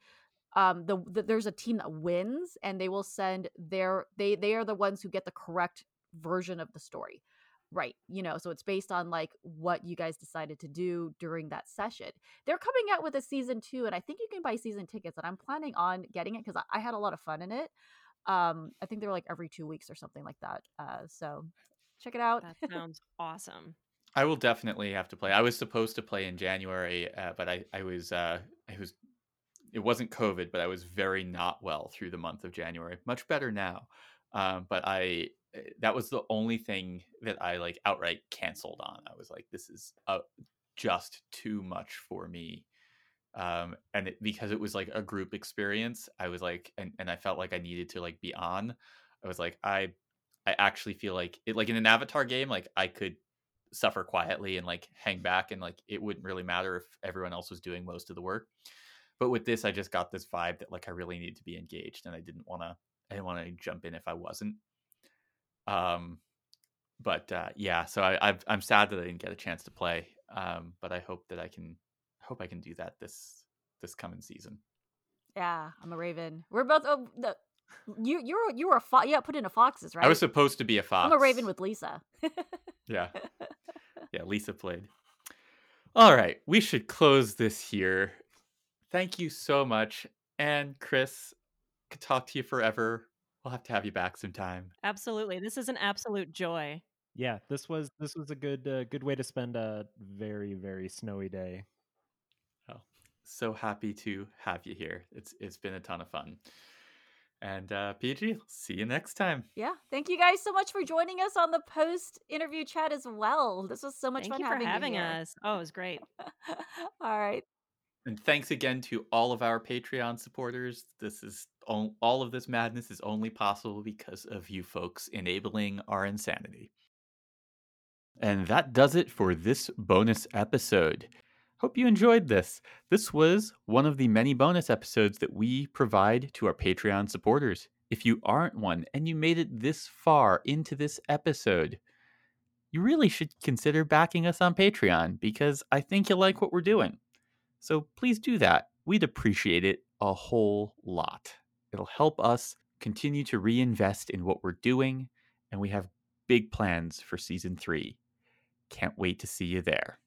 Speaker 4: um the, the there's a team that wins and they will send their they they are the ones who get the correct version of the story right you know so it's based on like what you guys decided to do during that session they're coming out with a season two and i think you can buy season tickets and i'm planning on getting it because I, I had a lot of fun in it um i think they're like every two weeks or something like that uh so check it out
Speaker 2: That sounds awesome.
Speaker 1: I will definitely have to play. I was supposed to play in January, uh, but I I was uh I was it wasn't COVID, but I was very not well through the month of January. Much better now, um, but I uh, that was the only thing that I like outright canceled on. I was like, this is uh, just too much for me. Um, and it, because it was like a group experience, I was like, and, and I felt like I needed to like be on. I was like, I I actually feel like it like in an avatar game, like I could suffer quietly and like hang back and like it wouldn't really matter if everyone else was doing most of the work. But with this, I just got this vibe that like I really need to be engaged and I didn't want to I didn't want to jump in if I wasn't. Um but uh yeah, so I I've, I'm sad that I didn't get a chance to play. Um but I hope that I can hope I can do that this this coming season.
Speaker 4: Yeah, I'm a raven. We're both. Oh, the, you you were you were a fox. Yeah, put in a foxes, right?
Speaker 1: I was supposed to be a fox.
Speaker 4: I'm a raven with Lisa.
Speaker 1: Yeah. Yeah, Lisa played. All right, we should close this here. Thank you so much. And Chris, could talk to you forever. We'll have to have you back sometime.
Speaker 2: Absolutely. This is an absolute joy.
Speaker 3: Yeah, this was this was a good uh, good way to spend a very very snowy day.
Speaker 1: Oh, so happy to have you here. It's it's been a ton of fun. And uh PG, see you next time.
Speaker 4: yeah, thank you guys so much for joining us on the post interview chat as well. This was so much
Speaker 2: Thank
Speaker 4: fun
Speaker 2: you for
Speaker 4: having,
Speaker 2: having
Speaker 4: you here.
Speaker 2: us. Oh, it was great.
Speaker 4: All right.
Speaker 1: And thanks again to all of our Patreon supporters. This is all, of this madness is only possible because of you folks enabling our insanity. And that does it for this bonus episode. Hope you enjoyed this. This was one of the many bonus episodes that we provide to our Patreon supporters. If you aren't one and you made it this far into this episode, you really should consider backing us on Patreon because I think you'll like what we're doing. So please do that. We'd appreciate it a whole lot. It'll help us continue to reinvest in what we're doing, and we have big plans for season three. Can't wait to see you there.